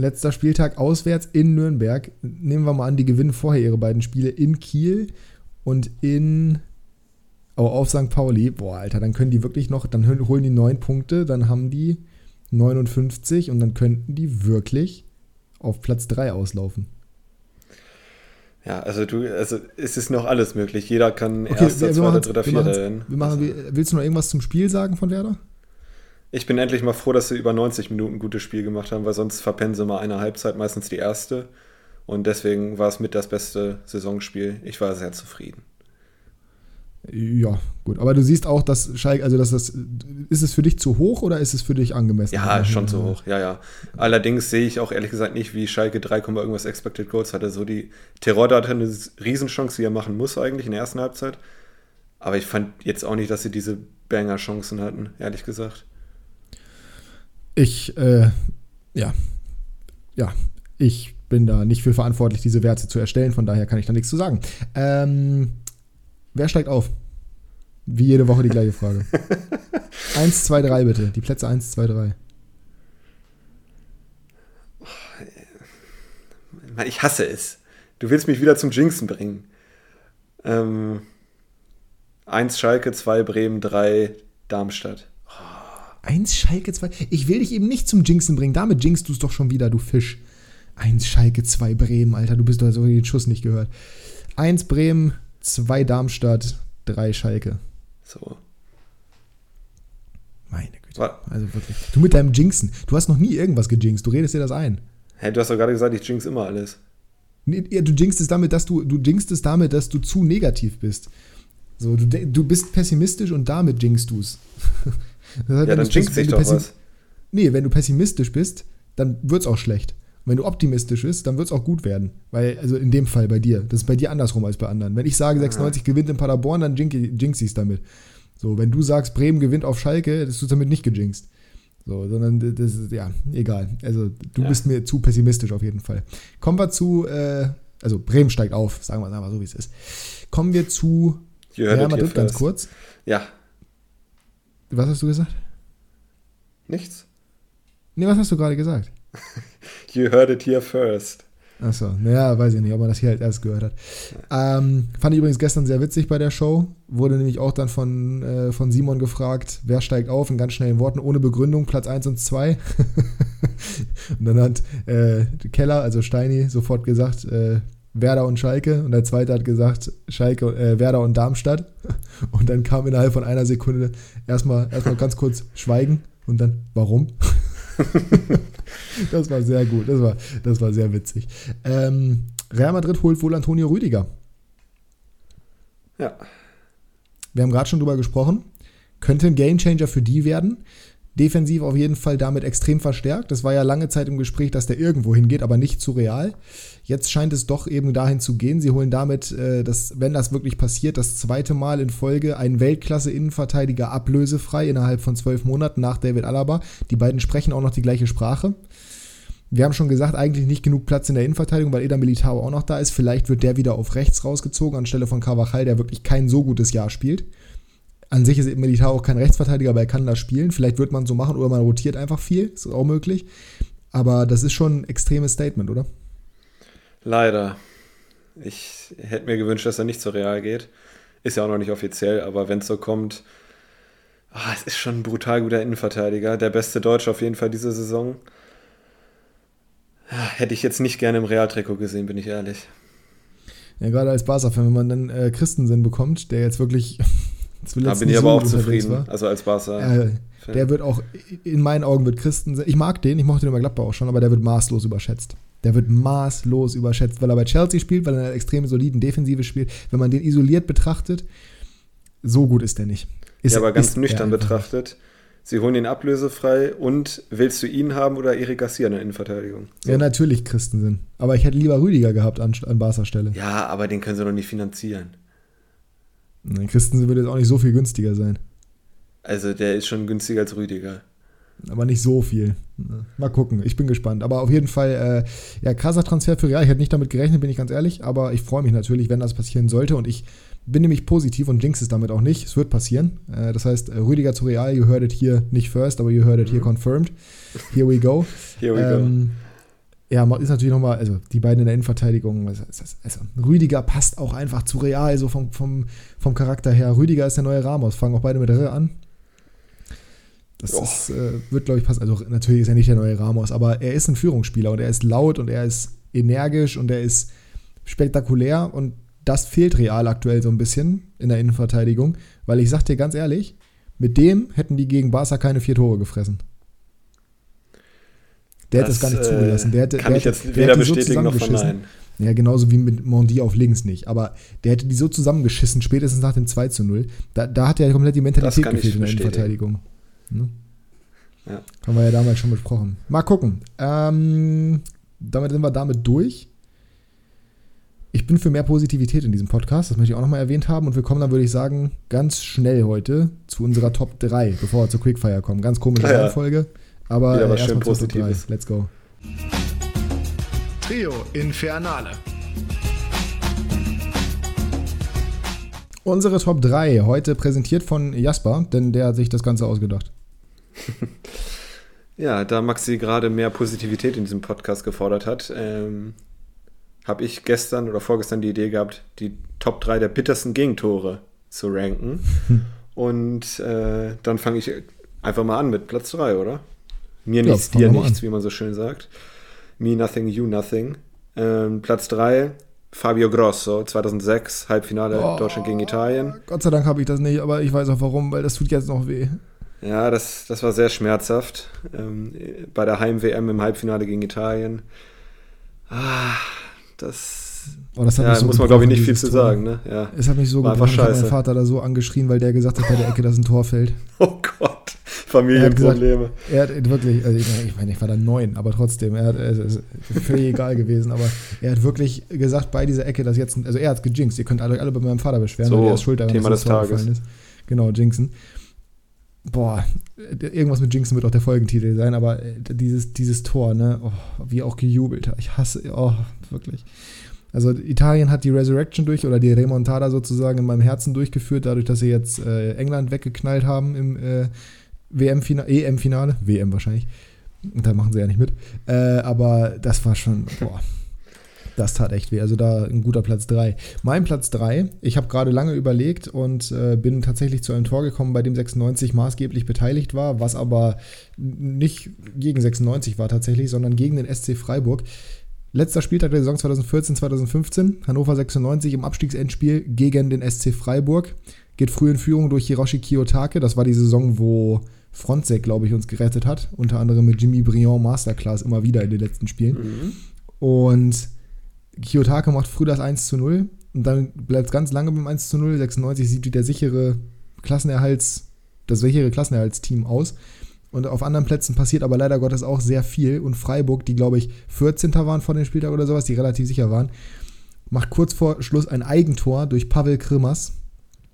letzter Spieltag auswärts in Nürnberg. Nehmen wir mal an, die gewinnen vorher ihre beiden Spiele in Kiel und in oh, auf St. Pauli. Boah, Alter, dann können die wirklich noch, dann holen die neun Punkte, dann haben die 59 und dann könnten die wirklich auf Platz 3 auslaufen. Ja, also du, also es ist noch alles möglich. Jeder kann okay, erster, zweiter, dritter, vierter werden. Wir machen, also. Willst du noch irgendwas zum Spiel sagen von Werder? Ich bin endlich mal froh, dass sie über 90 Minuten ein gutes Spiel gemacht haben, weil sonst verpennen sie mal eine Halbzeit, meistens die erste. Und deswegen war es mit das beste Saisonspiel. Ich war sehr zufrieden. Ja, gut. Aber du siehst auch, dass Schalke, also dass das, ist es für dich zu hoch oder ist es für dich angemessen? Ja, schon zu hoch, ja, ja. Allerdings sehe ich auch ehrlich gesagt nicht, wie Schalke 3, irgendwas Expected Goals hatte. So die Terodde hatte eine Riesenchance, die er machen muss eigentlich in der ersten Halbzeit. Aber ich fand jetzt auch nicht, dass sie diese Banger-Chancen hatten, ehrlich gesagt. Ich, äh, ja, ja, ich bin da nicht für verantwortlich, diese Werte zu erstellen, von daher kann ich da nichts zu sagen. Ähm, wer steigt auf? Wie jede Woche die gleiche Frage. 1, 2, 3 bitte. Die Plätze 1, 2, 3. Ich hasse es. Du willst mich wieder zum Jinxen bringen. Ähm, 1 Schalke, 2 Bremen, 3 Darmstadt. 1 Schalke 2. Ich will dich eben nicht zum Jinxen bringen. Damit jinxst du es doch schon wieder, du Fisch. 1 Schalke 2 Bremen, Alter. Du bist doch so den Schuss nicht gehört. 1 Bremen, 2 Darmstadt, 3 Schalke. So. Meine Güte. Was? Also wirklich. Du mit deinem Jinxen. Du hast noch nie irgendwas gejinxt. Du redest dir das ein. Hä, hey, du hast doch gerade gesagt, ich jinx immer alles. Nee, du jinxst es damit, dass du, du jinxst es damit, dass du zu negativ bist. So, du, du bist pessimistisch und damit jinxst du es. Das heißt, ja, dann jinxt sich doch was. Nee, wenn du pessimistisch bist, dann wird es auch schlecht. Und wenn du optimistisch bist, dann wird es auch gut werden. Weil, also in dem Fall bei dir. Das ist bei dir andersrum als bei anderen. Wenn ich sage, 96 gewinnt in Paderborn, dann jinx ich es damit. So, wenn du sagst, Bremen gewinnt auf Schalke, das ist damit nicht gejinxt. So, sondern das ist, ja, egal. Also, du ja. bist mir zu pessimistisch auf jeden Fall. Kommen wir zu, äh, also Bremen steigt auf, sagen wir mal so, wie es ist. Kommen wir zu Real Madrid ganz kurz. Ja, was hast du gesagt? Nichts. Nee, was hast du gerade gesagt? you heard it here first. Achso, naja, weiß ich nicht, ob man das hier halt erst gehört hat. Ähm, fand ich übrigens gestern sehr witzig bei der Show. Wurde nämlich auch dann von, äh, von Simon gefragt, wer steigt auf in ganz schnellen Worten, ohne Begründung, Platz 1 und 2. und dann hat äh, Keller, also Steini, sofort gesagt, äh, Werder und Schalke und der zweite hat gesagt Schalke, äh, Werder und Darmstadt und dann kam innerhalb von einer Sekunde erstmal erstmal ganz kurz Schweigen und dann warum? das war sehr gut, das war, das war sehr witzig. Ähm, Real Madrid holt wohl Antonio Rüdiger. Ja. Wir haben gerade schon drüber gesprochen. Könnte ein Gamechanger für die werden. Defensiv auf jeden Fall damit extrem verstärkt. Das war ja lange Zeit im Gespräch, dass der irgendwo hingeht, aber nicht zu real. Jetzt scheint es doch eben dahin zu gehen. Sie holen damit, äh, dass, wenn das wirklich passiert, das zweite Mal in Folge einen Weltklasse-Innenverteidiger ablösefrei innerhalb von zwölf Monaten nach David Alaba. Die beiden sprechen auch noch die gleiche Sprache. Wir haben schon gesagt, eigentlich nicht genug Platz in der Innenverteidigung, weil Eda Militao auch noch da ist. Vielleicht wird der wieder auf rechts rausgezogen, anstelle von Carvajal, der wirklich kein so gutes Jahr spielt. An sich ist Militao auch kein Rechtsverteidiger, aber er kann da spielen. Vielleicht wird man so machen oder man rotiert einfach viel. Ist auch möglich. Aber das ist schon ein extremes Statement, oder? Leider. Ich hätte mir gewünscht, dass er nicht zur Real geht. Ist ja auch noch nicht offiziell, aber wenn es so kommt, oh, es ist schon ein brutal guter Innenverteidiger. Der beste Deutsche auf jeden Fall diese Saison. Hätte ich jetzt nicht gerne im Real-Trikot gesehen, bin ich ehrlich. Ja, gerade als Barca-Fan, wenn man dann äh, Christensen bekommt, der jetzt wirklich. Da bin ich aber auch zufrieden, also als Barca. Äh, der wird auch, in meinen Augen wird Christensen, ich mag den, ich mochte den immer Gladbach auch schon, aber der wird maßlos überschätzt. Der wird maßlos überschätzt, weil er bei Chelsea spielt, weil er in einer extrem soliden Defensive spielt. Wenn man den isoliert betrachtet, so gut ist der nicht. Ist, ja, aber ganz nüchtern betrachtet, sie holen ihn ablösefrei und willst du ihn haben oder Erik Garcia in der Innenverteidigung? So. Ja, natürlich Christensen. Aber ich hätte lieber Rüdiger gehabt an, an Barca Stelle. Ja, aber den können sie doch nicht finanzieren. Nein, Christensen würde jetzt auch nicht so viel günstiger sein. Also der ist schon günstiger als Rüdiger. Aber nicht so viel. Mal gucken, ich bin gespannt. Aber auf jeden Fall, äh, ja, krasser Transfer für Real. Ich hätte nicht damit gerechnet, bin ich ganz ehrlich. Aber ich freue mich natürlich, wenn das passieren sollte. Und ich bin nämlich positiv und jinx es damit auch nicht. Es wird passieren. Äh, das heißt, Rüdiger zu Real, you heard it here nicht first, aber you heard it mhm. here confirmed. Here we go. Here we ähm, go. Ja, ist natürlich nochmal, also die beiden in der Innenverteidigung, also, also, Rüdiger passt auch einfach zu Real, so vom, vom, vom Charakter her. Rüdiger ist der neue Ramos, fangen auch beide mit R an. Das ist, äh, wird, glaube ich, passen. Also natürlich ist er nicht der neue Ramos, aber er ist ein Führungsspieler und er ist laut und er ist energisch und er ist spektakulär und das fehlt Real aktuell so ein bisschen in der Innenverteidigung, weil ich sag dir ganz ehrlich, mit dem hätten die gegen Barca keine vier Tore gefressen. Der das, hätte es gar nicht zugelassen. Der hätte, kann der ich jetzt weder bestätigen noch verneinen. Ja, genauso wie mit Mondi auf links nicht. Aber der hätte die so zusammengeschissen, spätestens nach dem 2 zu 0. Da, da hat ja komplett die Mentalität gefehlt in der Innenverteidigung. Ne? Ja. Haben wir ja damals schon besprochen. Mal gucken. Ähm, damit sind wir damit durch. Ich bin für mehr Positivität in diesem Podcast, das möchte ich auch nochmal erwähnt haben. Und wir kommen dann, würde ich sagen, ganz schnell heute zu unserer Top 3, bevor wir zur Quickfire kommen. Ganz komische ja, Reihenfolge. Aber Wieder was schön Positives. Let's go. Trio Infernale. Unsere Top 3, heute präsentiert von Jasper, denn der hat sich das Ganze ausgedacht. ja, da Maxi gerade mehr Positivität in diesem Podcast gefordert hat, ähm, habe ich gestern oder vorgestern die Idee gehabt, die Top 3 der bittersten Gegentore zu ranken. Und äh, dann fange ich einfach mal an mit Platz 3, oder? Mir ja, nichts, dir nichts, an. wie man so schön sagt. Me nothing, you nothing. Ähm, Platz 3, Fabio Grosso, 2006, Halbfinale oh, Deutschland gegen Italien. Gott sei Dank habe ich das nicht, aber ich weiß auch warum, weil das tut jetzt noch weh. Ja, das, das war sehr schmerzhaft. Ähm, bei der Heim-WM im Halbfinale gegen Italien. Ah, das, oh, das ja, so muss man, glaube ich, nicht viel zu Tor. sagen. Ne? Ja. Es hat mich so war gebrochen. Ich habe meinen Vater da so angeschrien, weil der gesagt hat, bei der Ecke, dass ein Tor fällt. Oh Gott, Familienprobleme. Er hat, gesagt, er hat wirklich, also ich meine, ich war da neun, aber trotzdem, er hat, es ist völlig egal gewesen, aber er hat wirklich gesagt, bei dieser Ecke, dass jetzt, also er hat gejinxt, ihr könnt alle, alle bei meinem Vater beschweren, so, weil er ist schuld daran, Thema dass des Tages. ist. Genau, jinxen boah, irgendwas mit Jinxen wird auch der Folgentitel sein, aber äh, dieses, dieses Tor, ne, oh, wie auch gejubelt hat. Ich hasse, oh, wirklich. Also Italien hat die Resurrection durch oder die Remontada sozusagen in meinem Herzen durchgeführt, dadurch, dass sie jetzt äh, England weggeknallt haben im äh, WM-Finale, EM-Finale, WM wahrscheinlich. Und da machen sie ja nicht mit. Äh, aber das war schon, boah. Das tat echt weh. Also da ein guter Platz 3. Mein Platz 3, ich habe gerade lange überlegt und äh, bin tatsächlich zu einem Tor gekommen, bei dem 96 maßgeblich beteiligt war, was aber nicht gegen 96 war tatsächlich, sondern gegen den SC Freiburg. Letzter Spieltag der Saison 2014-2015, Hannover 96 im Abstiegsendspiel gegen den SC Freiburg. Geht früh in Führung durch Hiroshi Kiyotake. Das war die Saison, wo Frontsek, glaube ich, uns gerettet hat. Unter anderem mit Jimmy Briand Masterclass immer wieder in den letzten Spielen. Mhm. Und Kiyotake macht früh das 1 zu 0 und dann bleibt es ganz lange beim 1 zu 0. 96 sieht der sichere Klassenerhalts, das sichere Klassenerhaltsteam aus. Und auf anderen Plätzen passiert aber leider Gottes auch sehr viel. Und Freiburg, die glaube ich 14. waren vor dem Spieltag oder sowas, die relativ sicher waren, macht kurz vor Schluss ein Eigentor durch Pavel Krimas.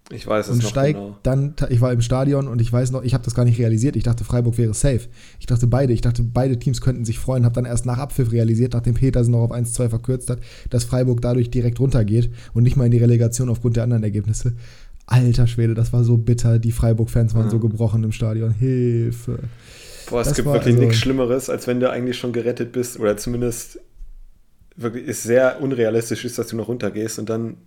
Ich weiß es und noch steigt genau. dann, ich war im Stadion und ich weiß noch, ich habe das gar nicht realisiert. Ich dachte, Freiburg wäre safe. Ich dachte beide, ich dachte, beide Teams könnten sich freuen. Habe dann erst nach Abpfiff realisiert, nachdem Petersen noch auf 1-2 verkürzt hat, dass Freiburg dadurch direkt runtergeht und nicht mal in die Relegation aufgrund der anderen Ergebnisse. Alter Schwede, das war so bitter. Die Freiburg-Fans waren ja. so gebrochen im Stadion. Hilfe. Boah, es das gibt wirklich also, nichts Schlimmeres, als wenn du eigentlich schon gerettet bist oder zumindest wirklich ist sehr unrealistisch ist, dass du noch runtergehst und dann,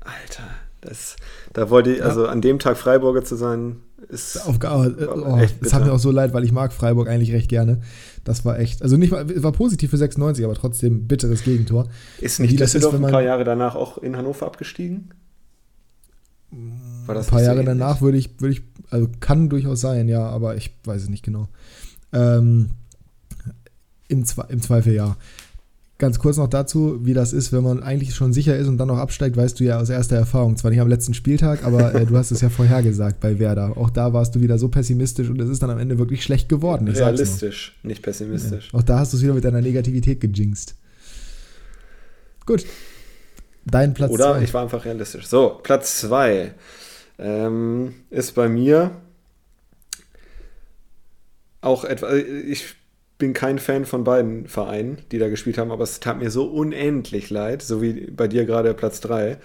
Alter, das, da wollte ich, ja. also an dem Tag Freiburger zu sein, Ist Auf, äh, oh, es hat mir auch so leid, weil ich mag Freiburg eigentlich recht gerne. Das war echt, also nicht war positiv für 96, aber trotzdem bitteres Gegentor. Ist nicht Düsseldorf ein paar Jahre danach auch in Hannover abgestiegen? Ein paar Jahre so danach würde ich, würde ich, also kann durchaus sein, ja, aber ich weiß es nicht genau. Ähm, im, Im Zweifel ja. Ganz kurz noch dazu, wie das ist, wenn man eigentlich schon sicher ist und dann noch absteigt, weißt du ja aus erster Erfahrung. Zwar nicht am letzten Spieltag, aber äh, du hast es ja vorhergesagt bei Werder. Auch da warst du wieder so pessimistisch und es ist dann am Ende wirklich schlecht geworden. Ich Realistisch, nicht pessimistisch. Ja. Auch da hast du es wieder mit deiner Negativität gejinxt. Gut. Dein Platz Oder zwei. ich war einfach realistisch. So, Platz 2 ähm, ist bei mir auch etwa. Ich bin kein Fan von beiden Vereinen, die da gespielt haben, aber es tat mir so unendlich leid, so wie bei dir gerade Platz 3.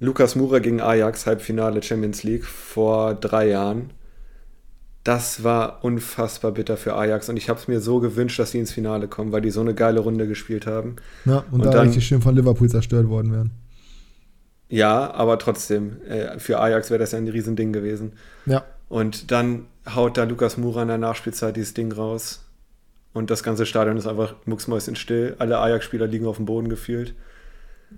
Lukas Mura gegen Ajax, Halbfinale Champions League vor drei Jahren. Das war unfassbar bitter für Ajax und ich habe es mir so gewünscht, dass sie ins Finale kommen, weil die so eine geile Runde gespielt haben. Ja, und, und da dann, richtig schön von Liverpool zerstört worden wären. Ja, aber trotzdem, äh, für Ajax wäre das ja ein Riesending gewesen. Ja. Und dann haut da Lukas Mura in der Nachspielzeit dieses Ding raus. Und das ganze Stadion ist einfach mucksmäuschenstill. Alle Ajax-Spieler liegen auf dem Boden gefühlt.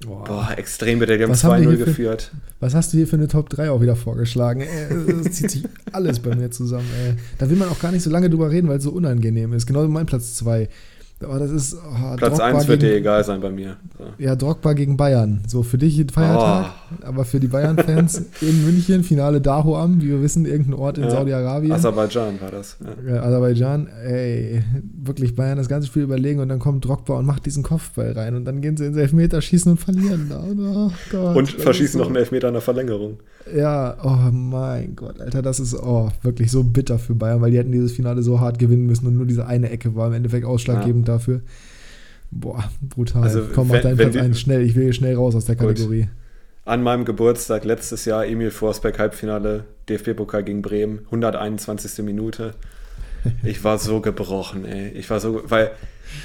Boah, Boah extrem bitter. Die haben 2-0 geführt. Was hast du hier für eine Top 3 auch wieder vorgeschlagen? Das zieht sich alles bei mir zusammen. Ey. Da will man auch gar nicht so lange drüber reden, weil es so unangenehm ist. Genau wie mein Platz 2. Aber das ist. Oh, Platz 1 wird dir egal sein bei mir. So. Ja, Drogba gegen Bayern. So für dich ein Feiertag, oh. aber für die Bayern-Fans in München, Finale Dahoam, wie wir wissen, irgendein Ort in ja. Saudi-Arabien. Aserbaidschan war das. Ja. ja. Aserbaidschan, ey, wirklich Bayern das ganze Spiel überlegen und dann kommt Drogba und macht diesen Kopfball rein und dann gehen sie ins Elfmeterschießen und verlieren. Oh Gott, und verschießen so. noch einen Elfmeter in der Verlängerung. Ja, oh mein Gott, Alter, das ist oh, wirklich so bitter für Bayern, weil die hätten dieses Finale so hart gewinnen müssen und nur diese eine Ecke war im Endeffekt ausschlaggebend ja. Dafür. Boah, brutal. Also, Komm, mach deinen Platz ein, schnell. Ich will hier schnell raus aus der Kategorie. Gut. An meinem Geburtstag letztes Jahr Emil Forsberg Halbfinale DFB-Pokal gegen Bremen, 121. Minute. Ich war so gebrochen, ey. Ich war so, weil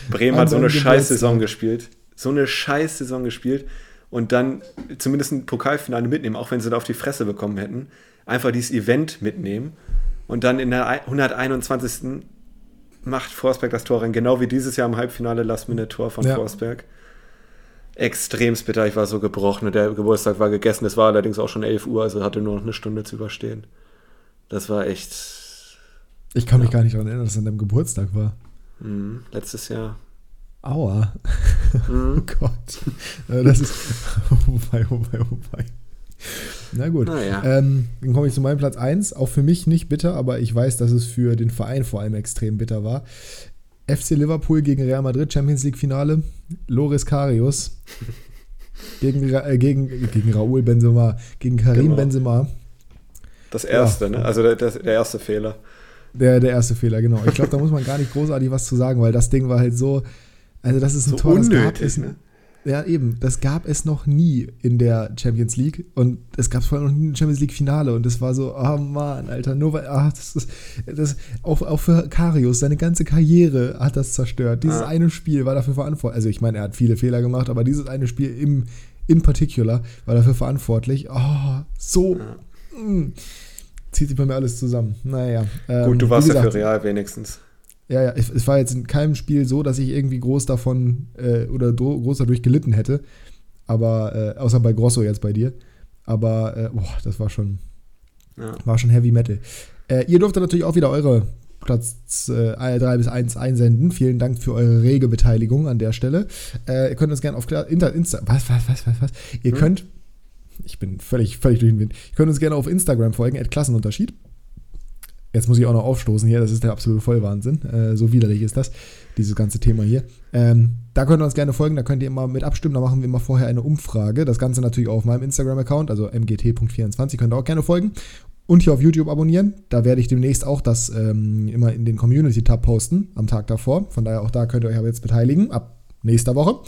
Bremen hat so eine scheiß Saison gespielt. So eine scheiß Saison gespielt und dann zumindest ein Pokalfinale mitnehmen, auch wenn sie da auf die Fresse bekommen hätten. Einfach dieses Event mitnehmen und dann in der 121. macht Forsberg das Tor rein, genau wie dieses Jahr im Halbfinale Last-Minute-Tor von ja. Forsberg. Extremst bitter, ich war so gebrochen und der Geburtstag war gegessen. Es war allerdings auch schon 11 Uhr, also hatte nur noch eine Stunde zu überstehen. Das war echt. Ich kann ja. mich gar nicht daran erinnern, dass es an deinem Geburtstag war. Mhm, letztes Jahr. Aua. Mhm. oh Gott. Das ist. Oh wei, oh wei, oh wei. Na gut. Na ähm, dann komme ich zu meinem Platz 1. Auch für mich nicht bitter, aber ich weiß, dass es für den Verein vor allem extrem bitter war. FC Liverpool gegen Real Madrid, Champions League Finale. Loris Karius gegen, äh, gegen, gegen Raúl Benzema, gegen Karim genau. Benzema. Das erste, ja. ne? Also der, der, der erste Fehler. Der, der erste Fehler, genau. Ich glaube, da muss man gar nicht großartig was zu sagen, weil das Ding war halt so, also das ist ein so Tor, unnötig, das gab es, ne? Ja, eben, das gab es noch nie in der Champions League und es gab vor allem noch nie ein Champions League Finale und das war so, oh Mann, Alter, nur weil, ah, das ist, das, auch, auch für Karius, seine ganze Karriere hat das zerstört. Dieses ja. eine Spiel war dafür verantwortlich, also ich meine, er hat viele Fehler gemacht, aber dieses eine Spiel im, in particular war dafür verantwortlich. Oh, so, ja. mh, mm, zieht sich bei mir alles zusammen. Naja. Ähm, Gut, du warst gesagt, ja für Real wenigstens. Ja, ja, es, war jetzt in keinem Spiel so, dass ich irgendwie groß davon äh, oder groß dadurch gelitten hätte. Aber, äh, außer bei Grosso jetzt bei dir. Aber, äh, boah, das war schon, ja. war schon Heavy Metal. Äh, ihr durftet natürlich auch wieder eure Platz 3 äh, bis 1 einsenden. Vielen Dank für eure rege Beteiligung an der Stelle. Äh, ihr könnt uns gerne auf Insta, Insta was, was, was, was, was? Ihr hm? könnt, ich bin völlig, völlig durch den Wind. Ihr könnt uns gerne auf Instagram folgen, at Klassenunterschied. Jetzt muss ich auch noch aufstoßen hier, das ist der absolute Vollwahnsinn. Äh, so widerlich ist das, dieses ganze Thema hier. Ähm, da könnt ihr uns gerne folgen, da könnt ihr immer mit abstimmen, da machen wir immer vorher eine Umfrage. Das Ganze natürlich auch auf meinem Instagram-Account, also mgt.24, könnt ihr auch gerne folgen. Und hier auf YouTube abonnieren. Da werde ich demnächst auch das ähm, immer in den Community-Tab posten, am Tag davor. Von daher auch da könnt ihr euch aber jetzt beteiligen, ab nächster Woche.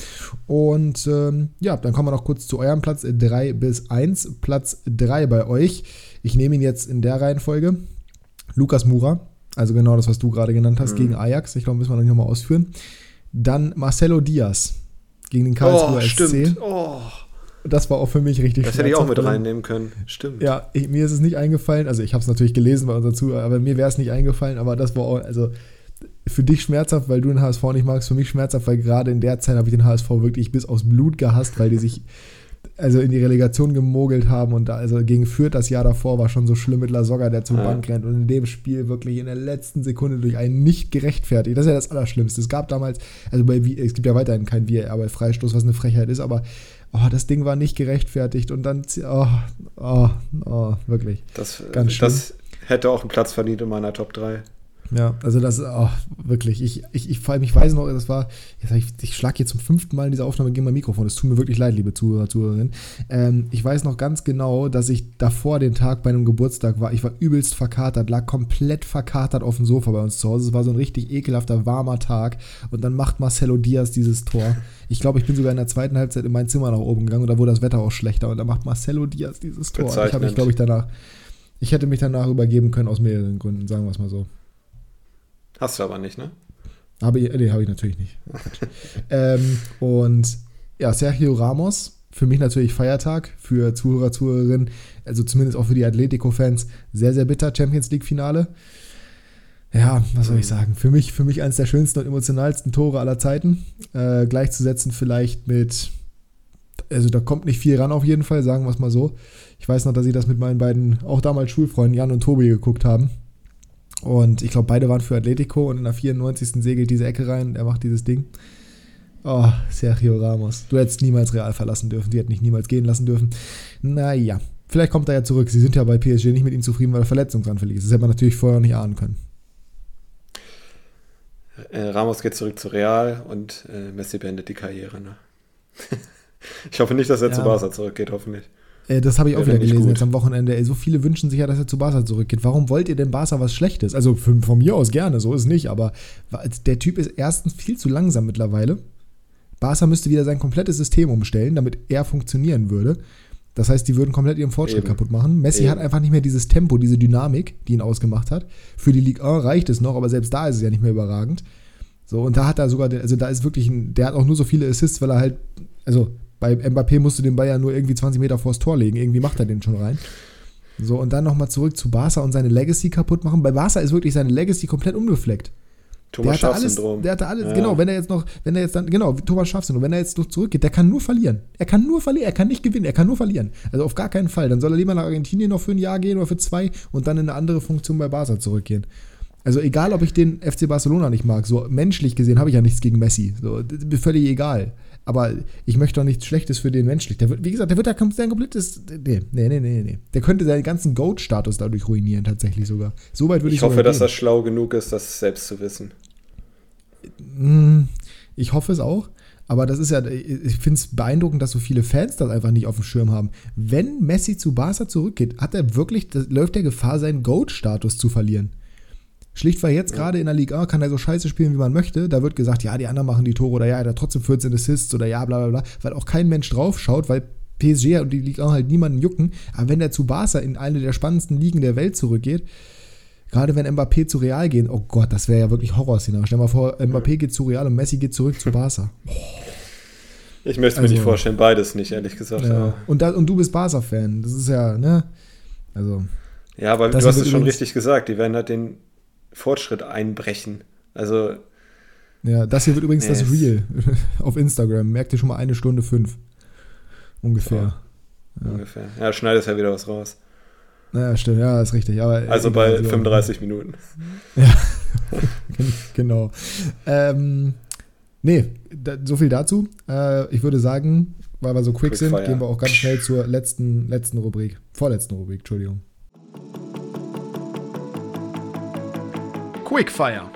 Und ähm, ja, dann kommen wir noch kurz zu eurem Platz 3 bis 1. Platz 3 bei euch. Ich nehme ihn jetzt in der Reihenfolge. Lukas Mura, also genau das, was du gerade genannt hast, mhm. gegen Ajax. Ich glaube, müssen wir noch nicht nochmal ausführen. Dann Marcelo Diaz gegen den Karlsruher oh, SC. Oh. das war auch für mich richtig Das hätte ich auch mit reinnehmen können. Stimmt. Ja, ich, mir ist es nicht eingefallen. Also ich habe es natürlich gelesen bei unserer Zuhörer, aber mir wäre es nicht eingefallen. Aber das war auch, also für dich schmerzhaft, weil du den HSV nicht magst. Für mich schmerzhaft, weil gerade in der Zeit habe ich den HSV wirklich bis aufs Blut gehasst, weil die sich also in die Relegation gemogelt haben und da, also gegen Fürth das Jahr davor war schon so schlimm mit Lasogga, der zum ja. Bank rennt und in dem Spiel wirklich in der letzten Sekunde durch einen nicht gerechtfertigt. Das ist ja das Allerschlimmste. Es gab damals, also bei, es gibt ja weiterhin kein VAR bei Freistoß, was eine Frechheit ist, aber oh, das Ding war nicht gerechtfertigt und dann, oh, oh, oh wirklich. Das, Ganz schlimm. das hätte auch einen Platz verdient in meiner Top 3. Ja, also das, oh, wirklich. Ich, ich, ich, vor allem, ich weiß noch, das war, jetzt ich, ich schlage hier zum fünften Mal in dieser Aufnahme gegen mein Mikrofon. Es tut mir wirklich leid, liebe Zuhörer, Zuhörerinnen. Ähm, ich weiß noch ganz genau, dass ich davor den Tag bei einem Geburtstag war. Ich war übelst verkatert, lag komplett verkatert auf dem Sofa bei uns zu Hause. Es war so ein richtig ekelhafter, warmer Tag. Und dann macht Marcelo Diaz dieses Tor. Ich glaube, ich bin sogar in der zweiten Halbzeit in mein Zimmer nach oben gegangen und da wurde das Wetter auch schlechter. Und dann macht Marcelo Diaz dieses Tor. Ich habe mich, glaube ich, danach, ich hätte mich danach übergeben können aus mehreren Gründen, sagen wir es mal so. Hast du aber nicht, ne? Habe ich, nee, habe ich natürlich nicht. ähm, und ja, Sergio Ramos, für mich natürlich Feiertag, für Zuhörer, Zuhörerinnen, also zumindest auch für die Atletico-Fans, sehr, sehr bitter Champions League-Finale. Ja, was soll ich sagen? Für mich, für mich eines der schönsten und emotionalsten Tore aller Zeiten. Äh, gleichzusetzen vielleicht mit, also da kommt nicht viel ran auf jeden Fall, sagen wir es mal so. Ich weiß noch, dass ich das mit meinen beiden, auch damals Schulfreunden Jan und Tobi geguckt haben. Und ich glaube, beide waren für Atletico und in der 94. segelt diese Ecke rein. Er macht dieses Ding. Oh, Sergio Ramos. Du hättest niemals Real verlassen dürfen. Die hätten nicht niemals gehen lassen dürfen. Naja, vielleicht kommt er ja zurück. Sie sind ja bei PSG nicht mit ihm zufrieden, weil er verletzungsanfällig ist. Das hätte man natürlich vorher nicht ahnen können. Äh, Ramos geht zurück zu Real und äh, Messi beendet die Karriere. Ne? ich hoffe nicht, dass er ja. zu Barca zurückgeht, hoffentlich. Äh, das habe ich auch wieder gelesen jetzt am Wochenende. Ey, so viele wünschen sich ja, dass er zu Barca zurückgeht. Warum wollt ihr denn Barca was Schlechtes? Also von, von mir aus gerne, so ist es nicht. Aber der Typ ist erstens viel zu langsam mittlerweile. Barca müsste wieder sein komplettes System umstellen, damit er funktionieren würde. Das heißt, die würden komplett ihren Fortschritt Eben. kaputt machen. Messi Eben. hat einfach nicht mehr dieses Tempo, diese Dynamik, die ihn ausgemacht hat. Für die Ligue 1 reicht es noch, aber selbst da ist es ja nicht mehr überragend. So, und da hat er sogar, also da ist wirklich ein, der hat auch nur so viele Assists, weil er halt, also bei Mbappé musst du den Ball ja nur irgendwie 20 Meter vors Tor legen. Irgendwie macht er den schon rein. So, und dann nochmal zurück zu Barca und seine Legacy kaputt machen. Bei Barca ist wirklich seine Legacy komplett unbefleckt. Thomas alles, der hatte alles, ja. genau, wenn er jetzt noch, wenn er jetzt dann, genau, Thomas Schaffsyndrom, wenn er jetzt noch zurückgeht, der kann nur verlieren. Er kann nur verlieren, er kann nicht gewinnen, er kann nur verlieren. Also auf gar keinen Fall. Dann soll er lieber nach Argentinien noch für ein Jahr gehen oder für zwei und dann in eine andere Funktion bei Barca zurückgehen. Also egal, ob ich den FC Barcelona nicht mag, so menschlich gesehen habe ich ja nichts gegen Messi. So, völlig egal. Aber ich möchte doch nichts Schlechtes für den menschlich. Der wird, wie gesagt, der wird da sein komplettes. Nee, nee, nee, nee, nee. Der könnte seinen ganzen Goat-Status dadurch ruinieren, tatsächlich sogar. So weit würde ich Ich hoffe, dass er schlau genug ist, das selbst zu wissen. Hm, ich hoffe es auch. Aber das ist ja, ich finde es beeindruckend, dass so viele Fans das einfach nicht auf dem Schirm haben. Wenn Messi zu Barca zurückgeht, hat er wirklich, läuft der Gefahr, seinen Goat-Status zu verlieren. Schlicht weil jetzt ja. gerade in der Liga kann er so scheiße spielen, wie man möchte. Da wird gesagt, ja, die anderen machen die Tore oder ja, er hat trotzdem 14 Assists oder ja, bla bla bla, weil auch kein Mensch drauf schaut, weil PSG und die Liga halt niemanden jucken. Aber wenn der zu Barca in eine der spannendsten Ligen der Welt zurückgeht, gerade wenn Mbappé zu Real geht, oh Gott, das wäre ja wirklich Horrorszenario. Stell dir mal vor, Mbappé geht zu Real und Messi geht zurück zu Barca. Ich möchte also, mir nicht also, vorstellen, beides nicht, ehrlich gesagt. Ja. Und, da, und du bist Barca-Fan. Das ist ja, ne? Also. Ja, aber du hast es schon richtig gesagt. Die werden halt den Fortschritt einbrechen. Also. Ja, das hier wird übrigens nee, das Real auf Instagram. Merkt ihr schon mal eine Stunde fünf. Ungefähr. Ja. Ja. Ungefähr. Ja, schneidest ja wieder was raus. Naja, stimmt, ja, ist richtig. Aber also bei 35 auch. Minuten. Ja, genau. Ähm, nee, da, so viel dazu. Äh, ich würde sagen, weil wir so quick, quick sind, fire. gehen wir auch ganz schnell zur letzten, letzten Rubrik. Vorletzten Rubrik, Entschuldigung. Quickfire.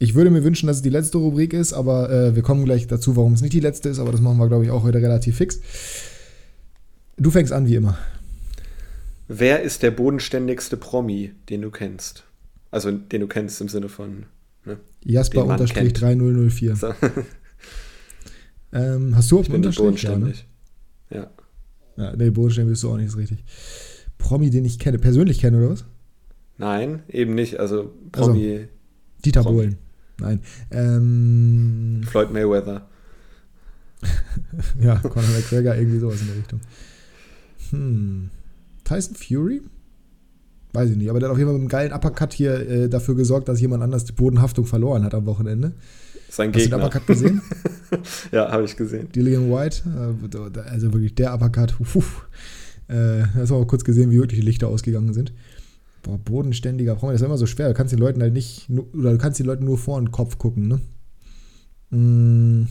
Ich würde mir wünschen, dass es die letzte Rubrik ist, aber äh, wir kommen gleich dazu, warum es nicht die letzte ist, aber das machen wir, glaube ich, auch heute relativ fix. Du fängst an wie immer. Wer ist der bodenständigste Promi, den du kennst? Also den du kennst im Sinne von ne, Jasper unterstrich 3004. So. ähm, hast du auch einen Unterstrich? Bodenständig. Ja, ne? ja. ja. Nee, bodenständig bist du auch nicht so richtig. Promi, den ich kenne, persönlich kenne, oder was? Nein, eben nicht. Also Promi. Also, Dieter Bohlen. Nein. Ähm, Floyd Mayweather. ja, Conor McGregor, irgendwie sowas in der Richtung. Hm. Tyson Fury? Weiß ich nicht, aber der hat auf jeden Fall mit einem geilen Uppercut hier äh, dafür gesorgt, dass jemand anders die Bodenhaftung verloren hat am Wochenende. Sein Hast du den Gegner. Uppercut gesehen? ja, habe ich gesehen. Dillian White, äh, also wirklich der Uppercut. Puh. Äh, hast du auch kurz gesehen, wie wirklich die Lichter ausgegangen sind. Boah, bodenständiger Frau, das ist immer so schwer. Du kannst den Leuten halt nicht, oder du kannst den Leuten nur vor den Kopf gucken, ne? Mm,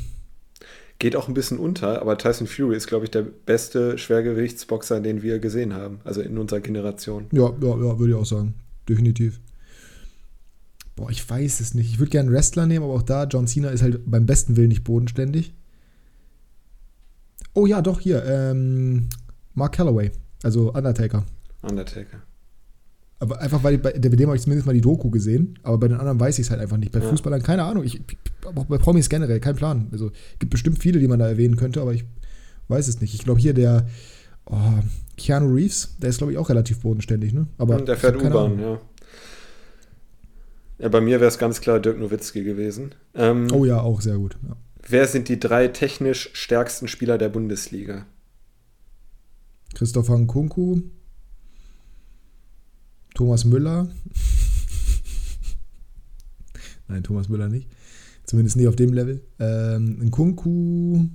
Geht auch ein bisschen unter, aber Tyson Fury ist, glaube ich, der beste Schwergewichtsboxer, den wir gesehen haben. Also in unserer Generation. ja, ja, ja, würde ich auch sagen. Definitiv. Boah, ich weiß es nicht. Ich würde gerne einen Wrestler nehmen, aber auch da, John Cena ist halt beim besten Willen nicht bodenständig. Oh ja, doch, hier. Ähm, Mark Calloway, also Undertaker. Undertaker. Aber einfach, weil bei, bei dem habe ich zumindest mal die Doku gesehen, aber bei den anderen weiß ich es halt einfach nicht. Bei Ja. Fußballern, keine Ahnung. Ich, auch bei Promis generell, kein Plan. Also gibt bestimmt viele, die man da erwähnen könnte, aber ich weiß es nicht. Ich glaube hier der oh, Keanu Reeves, der ist glaube ich auch relativ bodenständig, ne? Aber Und der fährt U-Bahn, ja. Ja, bei mir wäre es ganz klar Dirk Nowitzki gewesen. Ähm, Oh ja, auch sehr gut. Ja. Wer sind die drei technisch stärksten Spieler der Bundesliga? Christopher Nkunku, Thomas Müller. Nein, Thomas Müller nicht. Zumindest nicht auf dem Level. Ähm, Nkunku.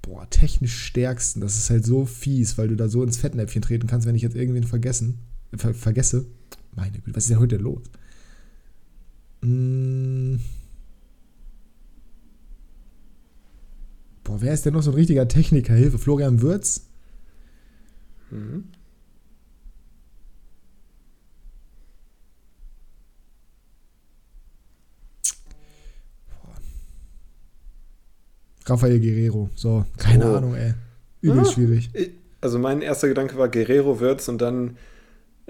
Boah, technisch stärksten. Das ist halt so fies, weil du da so ins Fettnäpfchen treten kannst, wenn ich jetzt irgendwen vergessen, ver vergesse. Meine Güte, was ist denn heute los? Mm. Boah, wer ist denn noch so ein richtiger Techniker? Hilfe, Florian Würz? Mhm. Rafael Guerrero. So, keine Oh. Ahnung, ey. Übelst Ah. schwierig. Also mein erster Gedanke war Guerrero Wirtz und dann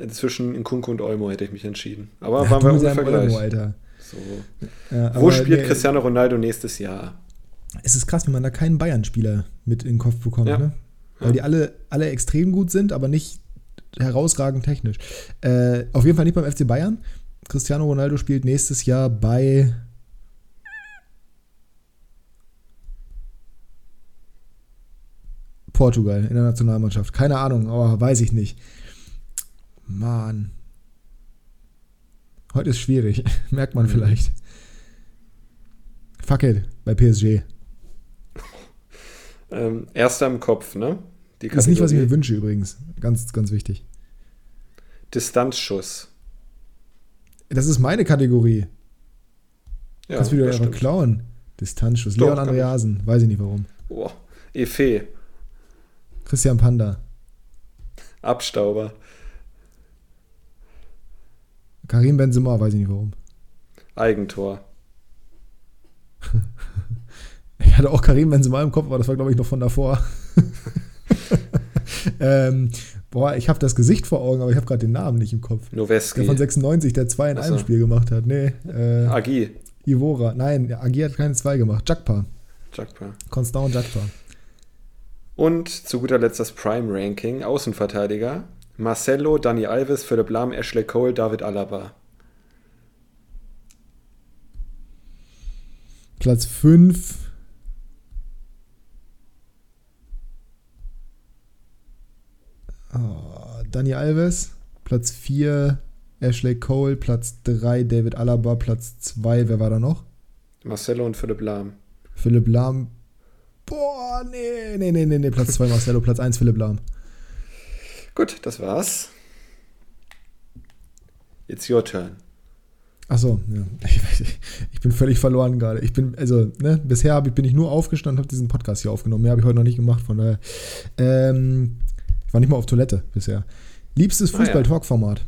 zwischen Nkunku und Olmo hätte ich mich entschieden. Aber Ja, waren wir ungefähr Olmo, gleich. Alter. So. Ja, Wo spielt nee, Cristiano Ronaldo nächstes Jahr? Es ist krass, wie man da keinen Bayern-Spieler mit in den Kopf bekommt, Ja. ne? Weil die alle, alle extrem gut sind, aber nicht herausragend technisch. Äh, auf jeden Fall nicht beim FC Bayern. Cristiano Ronaldo spielt nächstes Jahr bei. Portugal in der Nationalmannschaft. Keine Ahnung, aber weiß ich nicht. Mann. Heute ist schwierig. Merkt man Mhm. vielleicht. Fuck it, bei PSG. Ähm, erster im Kopf, ne? Die Das ist nicht, was ich mir wünsche übrigens. Ganz, ganz wichtig. Distanzschuss. Das ist meine Kategorie. Ja, Kannst du wieder klauen. Distanzschuss. Leon. Andreasen. Weiß ich nicht warum. Boah. Efe. Christian Panda. Abstauber. Karim Benzema. Weiß ich nicht warum. Eigentor. Ich hatte auch Karim Benzema im Kopf, aber das war, glaube ich, noch von davor. ähm, boah, ich habe das Gesicht vor Augen, aber ich habe gerade den Namen nicht im Kopf. Der Noweski. von 96, der zwei in Ach einem. Spiel gemacht hat. Nee, äh, Agi. Ivora. Nein, Agi hat keine zwei gemacht. Jakpa. Jakpa. Constant Jakpa. Und zu guter Letzt das Prime Ranking. Außenverteidiger. Marcelo, Dani Alves, Philipp Lahm, Ashley Cole, David Alaba. Platz 5. Oh, Dani Alves. Platz 4. Ashley Cole. Platz 3. David Alaba. Platz 2. Wer war da noch? Marcelo und Philipp Lahm. Philipp Lahm. Boah, nee, nee, nee, nee, nee. Platz 2 Marcelo. Platz 1 Philipp Lahm. Gut, das war's. It's your turn. Achso, ja. Ich, bin völlig verloren gerade. Ich bin, also, ne, bisher hab bin ich nur aufgestanden und habe diesen Podcast hier aufgenommen. Mehr habe ich heute noch nicht gemacht, von daher. Ähm, ich war nicht mal auf Toilette bisher. Liebstes Ah. Fußball-Talk-Format.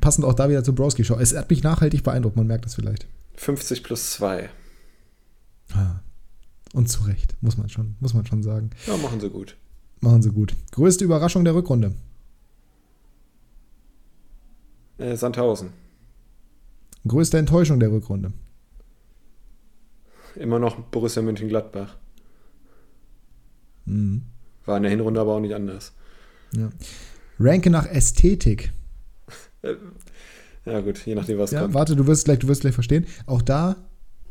Passend auch da wieder zur Broski-Show. Es hat mich nachhaltig beeindruckt, man merkt das vielleicht. 50 plus 2. Ah. Und zu Recht, muss man schon, muss man schon sagen. Ja, machen sie gut. Machen sie gut. Größte Überraschung der Rückrunde. Äh, Sandhausen. Größte Enttäuschung der Rückrunde. Immer noch Borussia Mönchengladbach. Mhm. War in der Hinrunde aber auch nicht anders. Ja. Ranke nach Ästhetik. Äh, ja, gut, je nachdem, was Ja, kommt. warte, du wirst gleich, du wirst gleich verstehen. Auch da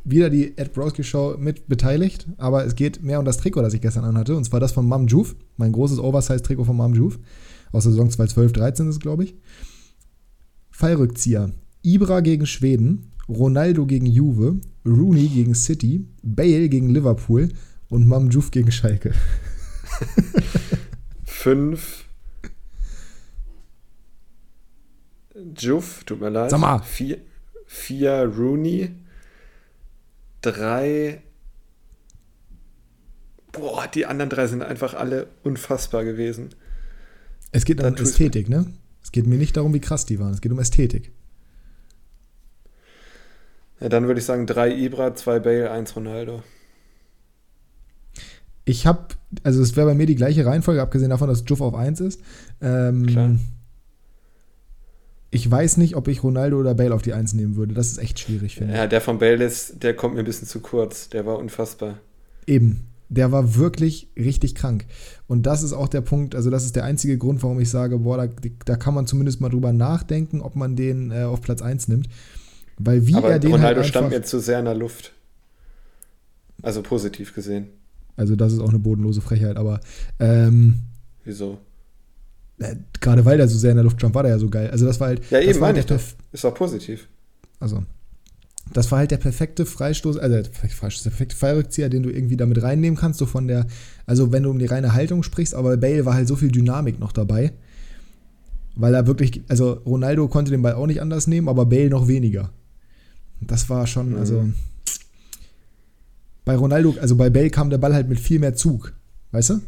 wieder die Ed Broski Show mit beteiligt, aber es geht mehr um das Trikot, das ich gestern anhatte, und zwar das von Mam Juve, mein großes Oversize-Trikot von Mam Juve, aus der Saison 2012-13 ist es, glaube ich. Fallrückzieher. Ibra gegen Schweden, Ronaldo gegen Juve, Rooney gegen City, Bale gegen Liverpool und Mam Juve gegen Schalke. Fünf. Juve, tut mir leid. Sag mal. Vier, vier Rooney. Drei. Boah, die anderen drei sind einfach alle unfassbar gewesen. Es geht um Ästhetik, ne? Es geht mir nicht darum, wie krass die waren. Es geht um Ästhetik. Ja, dann würde ich sagen, drei Ibra, zwei Bale, eins Ronaldo. Ich habe, also es wäre bei mir die gleiche Reihenfolge, abgesehen davon, dass Juff auf 1 ist. Ähm, Klar. Ich weiß nicht, ob ich Ronaldo oder Bale auf die 1 nehmen würde. Das ist echt schwierig, finde Ja, der von Bale ist, der kommt mir ein bisschen zu kurz. Der war unfassbar. ich. Eben. Der war wirklich richtig krank. Und das ist auch der Punkt, also das ist der einzige Grund, warum ich sage, boah, da, da kann man zumindest mal drüber nachdenken, ob man den äh, auf Platz 1 nimmt. Weil wie Aber er den Ronaldo halt stand mir zu sehr in der Luft. Also positiv gesehen. Also das ist auch eine bodenlose Frechheit, aber ähm, Wieso? Äh, gerade weil der so sehr in der Luft stand, war der ja so geil. Also das war halt, Ja, das eben, war halt ich. Ist auch positiv. Also, das war halt der perfekte Freistoß, also der Freistoß, der perfekte Fallrückzieher, den du irgendwie damit reinnehmen kannst, so von der, also wenn du um die reine Haltung sprichst, aber bei Bale war halt so viel Dynamik noch dabei, weil er wirklich, also Ronaldo konnte den Ball auch nicht anders nehmen, aber Bale noch weniger. Das war schon, Mhm. also bei Ronaldo, also bei Bale kam der Ball halt mit viel mehr Zug, weißt du?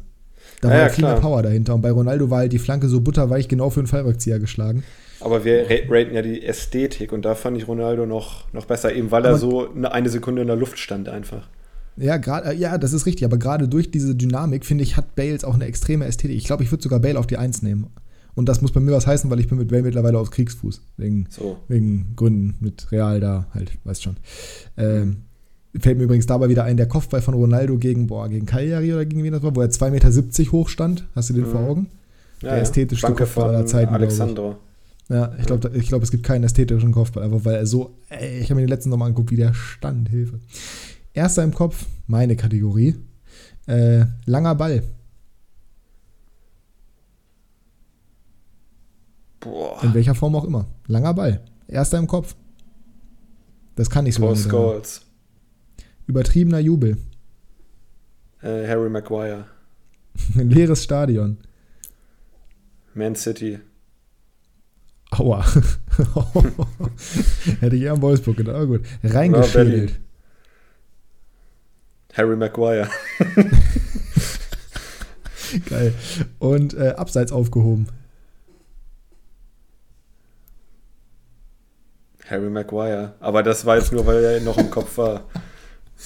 Da Ja, war ja, viel mehr. Power dahinter und bei Ronaldo war halt die Flanke so butterweich genau für einen Fallrückzieher geschlagen. Aber wir ra- raten ja die Ästhetik und da fand ich Ronaldo noch, noch besser, eben weil er Aber- so eine, eine Sekunde in der Luft stand einfach. Ja, gerade, ja, das ist richtig, aber gerade durch diese Dynamik, finde ich, hat Bales auch eine extreme Ästhetik. Ich glaube, ich würde sogar Bale auf die Eins nehmen. Und das muss bei mir was heißen, weil ich bin mit Bale mittlerweile auf Kriegsfuß. Wegen, So. wegen Gründen mit Real da halt, weißt schon. Ähm, fällt mir übrigens dabei wieder ein, der Kopfball von Ronaldo gegen, boah, gegen Cagliari oder gegen wen das war, wo er 2,70 Meter hoch stand. Hast du den vor Mhm. Augen? Ja, Der ästhetischste Danke Kopfball aller Zeiten, ich. Alexandro. Ja, ich glaube, ich glaub, es gibt keinen ästhetischen Kopfball, einfach weil er so, ey, ich habe mir den letzten nochmal angeguckt, wie der stand, Hilfe. Erster im Kopf, meine Kategorie. Äh, langer Ball. Boah. In welcher Form auch immer. Langer Ball. Erster im Kopf. Das kann nicht so Paul. Scholes. Übertriebener Jubel. Äh, Harry Maguire. Leeres Stadion. Man City. Aua. Hätte ich eher an Wolfsburg gedacht, aber gut. Reingeschädelt. Harry Maguire. Geil. Und äh, abseits aufgehoben. Harry Maguire. Aber das war jetzt nur, weil er noch im Kopf war.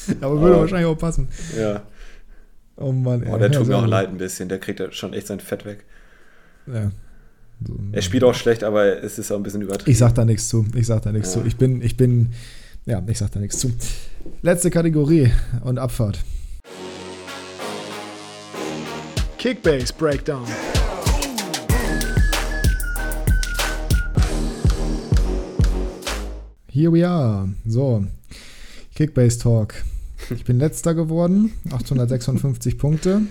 Aber würde Oh. wahrscheinlich auch passen. Ja. Oh Mann, ey. Oh, der Ja, tut mir so- auch leid ein bisschen. Der kriegt ja schon echt sein Fett weg. Ja. So, Er spielt auch schlecht, aber es ist auch ein bisschen übertrieben. Ich sag da nichts zu. Ich sag da nichts Ja. zu. Ich bin, ich bin, ja, ich sag da nichts zu. Letzte Kategorie und Abfahrt. Kickbase Breakdown. Here we are. So, Kickbase Talk. Ich bin letzter geworden, 856 Punkte.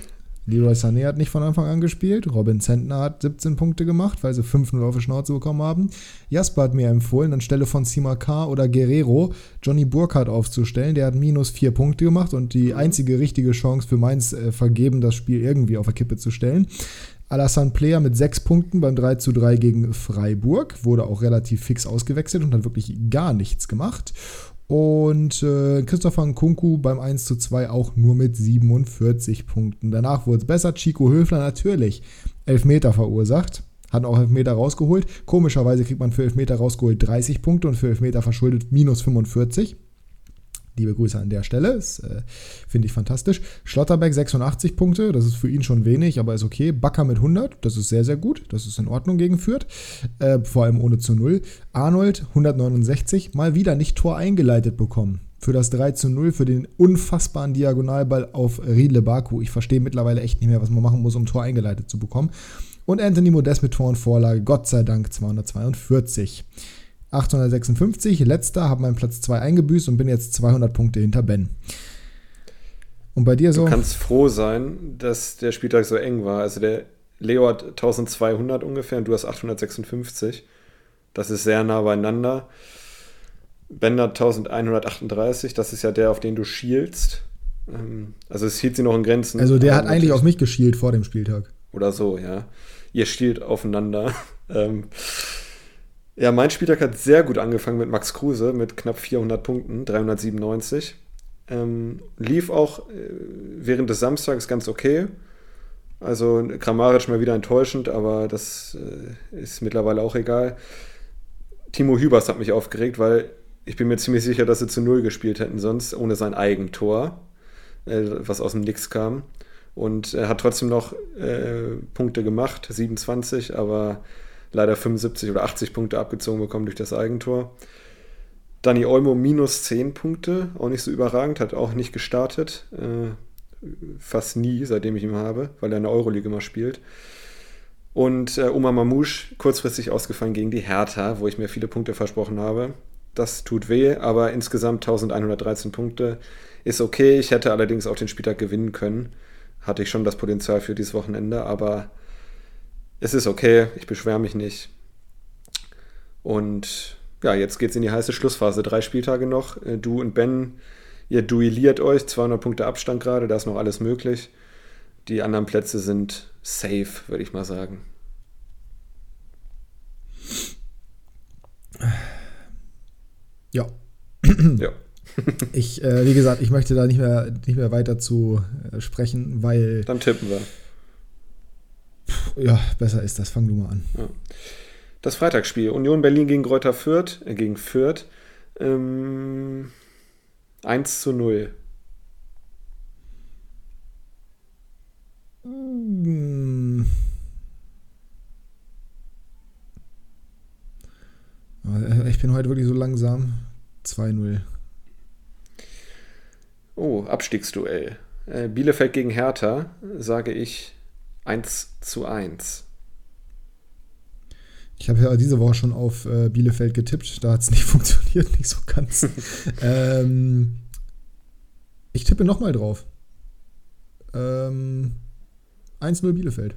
Leroy Sané hat nicht von Anfang an gespielt. Robin Zentner hat 17 Punkte gemacht, weil sie 5-0 auf die Schnauze bekommen haben. Jasper hat mir empfohlen, anstelle von Simakar oder Guerrero Johnny Burkhardt aufzustellen. Der hat minus 4 Punkte gemacht und die einzige richtige Chance für Mainz äh, vergeben, das Spiel irgendwie auf der Kippe zu stellen. Alassane Player mit 6 Punkten beim 3 zu 3 gegen Freiburg, wurde auch relativ fix ausgewechselt und hat wirklich gar nichts gemacht. Und äh, Christopher Nkunku beim 1 zu 2 auch nur mit 47 Punkten. Danach wurde es besser. Chico Höfler natürlich Elfmeter verursacht. Hat auch Elfmeter rausgeholt. Komischerweise kriegt man für Elfmeter rausgeholt 30 Punkte und für Elfmeter verschuldet minus 45. Liebe Grüße an der Stelle. Das äh, finde ich fantastisch. Schlotterbeck 86 Punkte. Das ist für ihn schon wenig, aber ist okay. Bakker mit 100. Das ist sehr, sehr gut. Das ist in Ordnung gegen Fürth. Äh, vor allem ohne zu 0. Arnold 169. Mal wieder nicht Tor eingeleitet bekommen. Für das 3 zu 0, für den unfassbaren Diagonalball auf Riedle Baku. Ich verstehe mittlerweile echt nicht mehr, was man machen muss, um Tor eingeleitet zu bekommen. Und Anthony Modest mit Tor und Vorlage. Gott sei Dank 242. 856, letzter, habe meinen Platz 2 eingebüßt und bin jetzt 200 Punkte hinter Ben. Und bei dir so? Du kannst froh sein, dass der Spieltag so eng war. Also der Leo hat 1200 ungefähr und du hast 856. Das ist sehr nah beieinander. Ben hat 1138, das ist ja der, auf den du schielst. Ähm, also es hielt sie noch in Grenzen. Also der hat eigentlich auf mich geschielt vor dem Spieltag. Oder so, ja. Ihr stiehlt aufeinander. ähm, ja, mein Spieltag hat sehr gut angefangen mit Max Kruse mit knapp 400 Punkten, 397. Ähm, lief auch äh, während des Samstags ganz okay. Also grammarisch mal wieder enttäuschend, aber das äh, ist mittlerweile auch egal. Timo Hübers hat mich aufgeregt, weil ich bin mir ziemlich sicher, dass sie zu Null gespielt hätten sonst, ohne sein Eigentor, äh, was aus dem Nix kam. Und er hat trotzdem noch äh, Punkte gemacht, 27, aber leider 75 oder 80 Punkte abgezogen bekommen durch das Eigentor. Dani Olmo minus 10 Punkte, auch nicht so überragend, hat auch nicht gestartet. Äh, fast nie, seitdem ich ihn habe, weil er in der Euroleague immer spielt. Und äh, Oma Mamouche kurzfristig ausgefallen gegen die Hertha, wo ich mir viele Punkte versprochen habe. Das tut weh, aber insgesamt 1113 Punkte ist okay. Ich hätte allerdings auch den Spieltag gewinnen können. Hatte ich schon das Potenzial für dieses Wochenende, aber es ist okay. Ich beschwere mich nicht. Und ja, jetzt geht es in die heiße Schlussphase. Drei Spieltage noch. Äh, du und Ben, ihr duelliert euch. 200 Punkte Abstand gerade, da ist noch alles möglich. Die anderen Plätze sind safe, würde ich mal sagen. Ja. ja. ich, äh, wie gesagt, ich möchte da nicht mehr, nicht mehr weiter zu äh, sprechen, weil. Dann tippen wir. Ja, besser ist das. Fang du mal an. Ja. Das Freitagsspiel. Union Berlin gegen Greuther Fürth, äh, gegen Fürth. Ähm, 1 zu 0. Hm. Ich bin heute wirklich so langsam. 2-0. Oh, Abstiegsduell. Äh, Bielefeld gegen Hertha, sage ich 1 zu 1. Ich habe ja diese Woche schon auf äh, Bielefeld getippt, da hat es nicht funktioniert, nicht so ganz. ähm, ich tippe nochmal drauf. Ähm, 1-0 Bielefeld.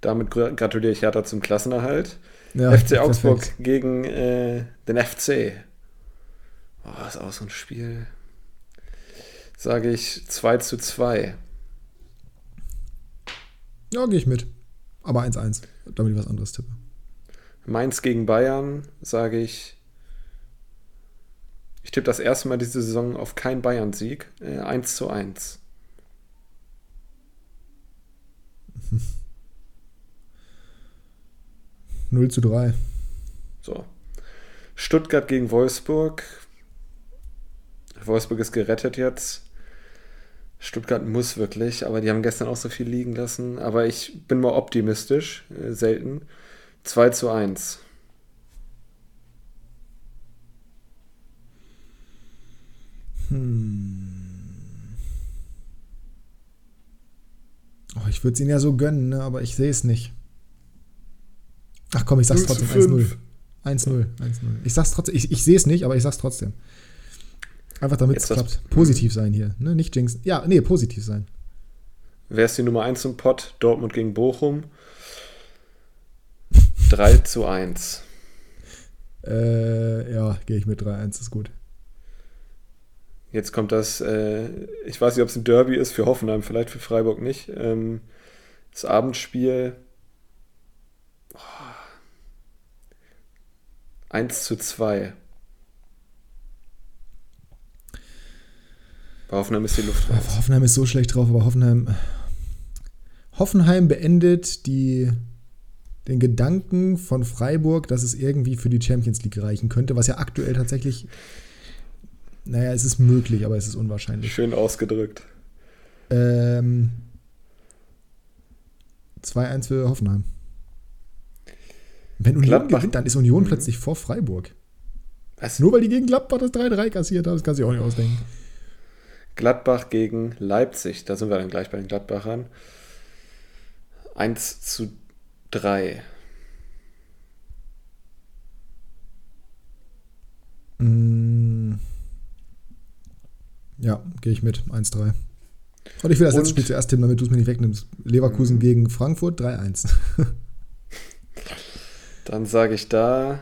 Damit gratuliere ich Hertha zum Klassenerhalt. Ja, FC Augsburg perfekt. gegen äh, den FC. Oh, ist auch so ein Spiel. Sage ich 2 zu 2. Ja, gehe ich mit. Aber 1-1, damit ich was anderes tippe. Mainz gegen Bayern sage ich. Ich tippe das erste Mal diese Saison auf keinen Bayern-Sieg. Äh, 1 zu 1. 0 zu 3. So. Stuttgart gegen Wolfsburg. Wolfsburg ist gerettet jetzt. Stuttgart muss wirklich, aber die haben gestern auch so viel liegen lassen. Aber ich bin mal optimistisch, äh, selten. 2 zu 1. Hm. Oh, ich würde es ihnen ja so gönnen, ne? aber ich sehe es nicht. Ach komm, ich sag's trotzdem 1-0. 1-0. 1-0. Ich sag's trotzdem, ich, ich sehe es nicht, aber ich sag's trotzdem. Einfach damit es klappt. Positiv sein hier, ne? Nicht jinxen. Ja, nee, positiv sein. Wer ist die Nummer 1 im Pott? Dortmund gegen Bochum. 3 zu 1. Äh, ja, gehe ich mit 3-1, ist gut. Jetzt kommt das, äh, ich weiß nicht, ob es ein Derby ist für Hoffenheim, vielleicht für Freiburg nicht. Ähm, das Abendspiel 1 zu 2. Bei Hoffenheim ist die Luft raus. Hoffenheim ist so schlecht drauf, aber Hoffenheim. Hoffenheim beendet die, den Gedanken von Freiburg, dass es irgendwie für die Champions League reichen könnte, was ja aktuell tatsächlich. Naja, es ist möglich, aber es ist unwahrscheinlich. Schön ausgedrückt. Ähm, 2-1 für Hoffenheim. Wenn Union Gladbach. gewinnt, dann ist Union mhm. plötzlich vor Freiburg. Was? Nur weil die gegen Gladbach das 3-3 kassiert haben, das kann sich auch nicht ausdenken. Gladbach gegen Leipzig, da sind wir dann gleich bei den Gladbachern. 1 zu 3. Mm. Ja, gehe ich mit. 1-3. Und ich will das letzte Spiel zuerst tippen, damit du es mir nicht wegnimmst. Leverkusen mhm. gegen Frankfurt 3-1. Dann sage ich da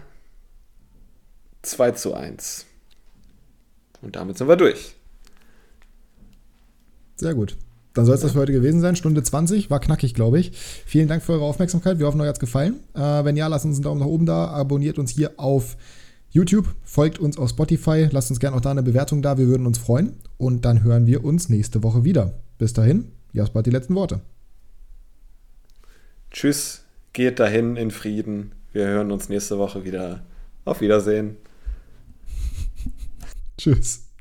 2 zu 1. Und damit sind wir durch. Sehr gut. Dann soll es das für heute gewesen sein. Stunde 20, war knackig, glaube ich. Vielen Dank für eure Aufmerksamkeit. Wir hoffen, euch hat es gefallen. Äh, wenn ja, lasst uns einen Daumen nach oben da. Abonniert uns hier auf YouTube, folgt uns auf Spotify. Lasst uns gerne auch da eine Bewertung da. Wir würden uns freuen. Und dann hören wir uns nächste Woche wieder. Bis dahin, Jasper hat die letzten Worte. Tschüss, geht dahin in Frieden. Wir hören uns nächste Woche wieder. Auf Wiedersehen. Tschüss.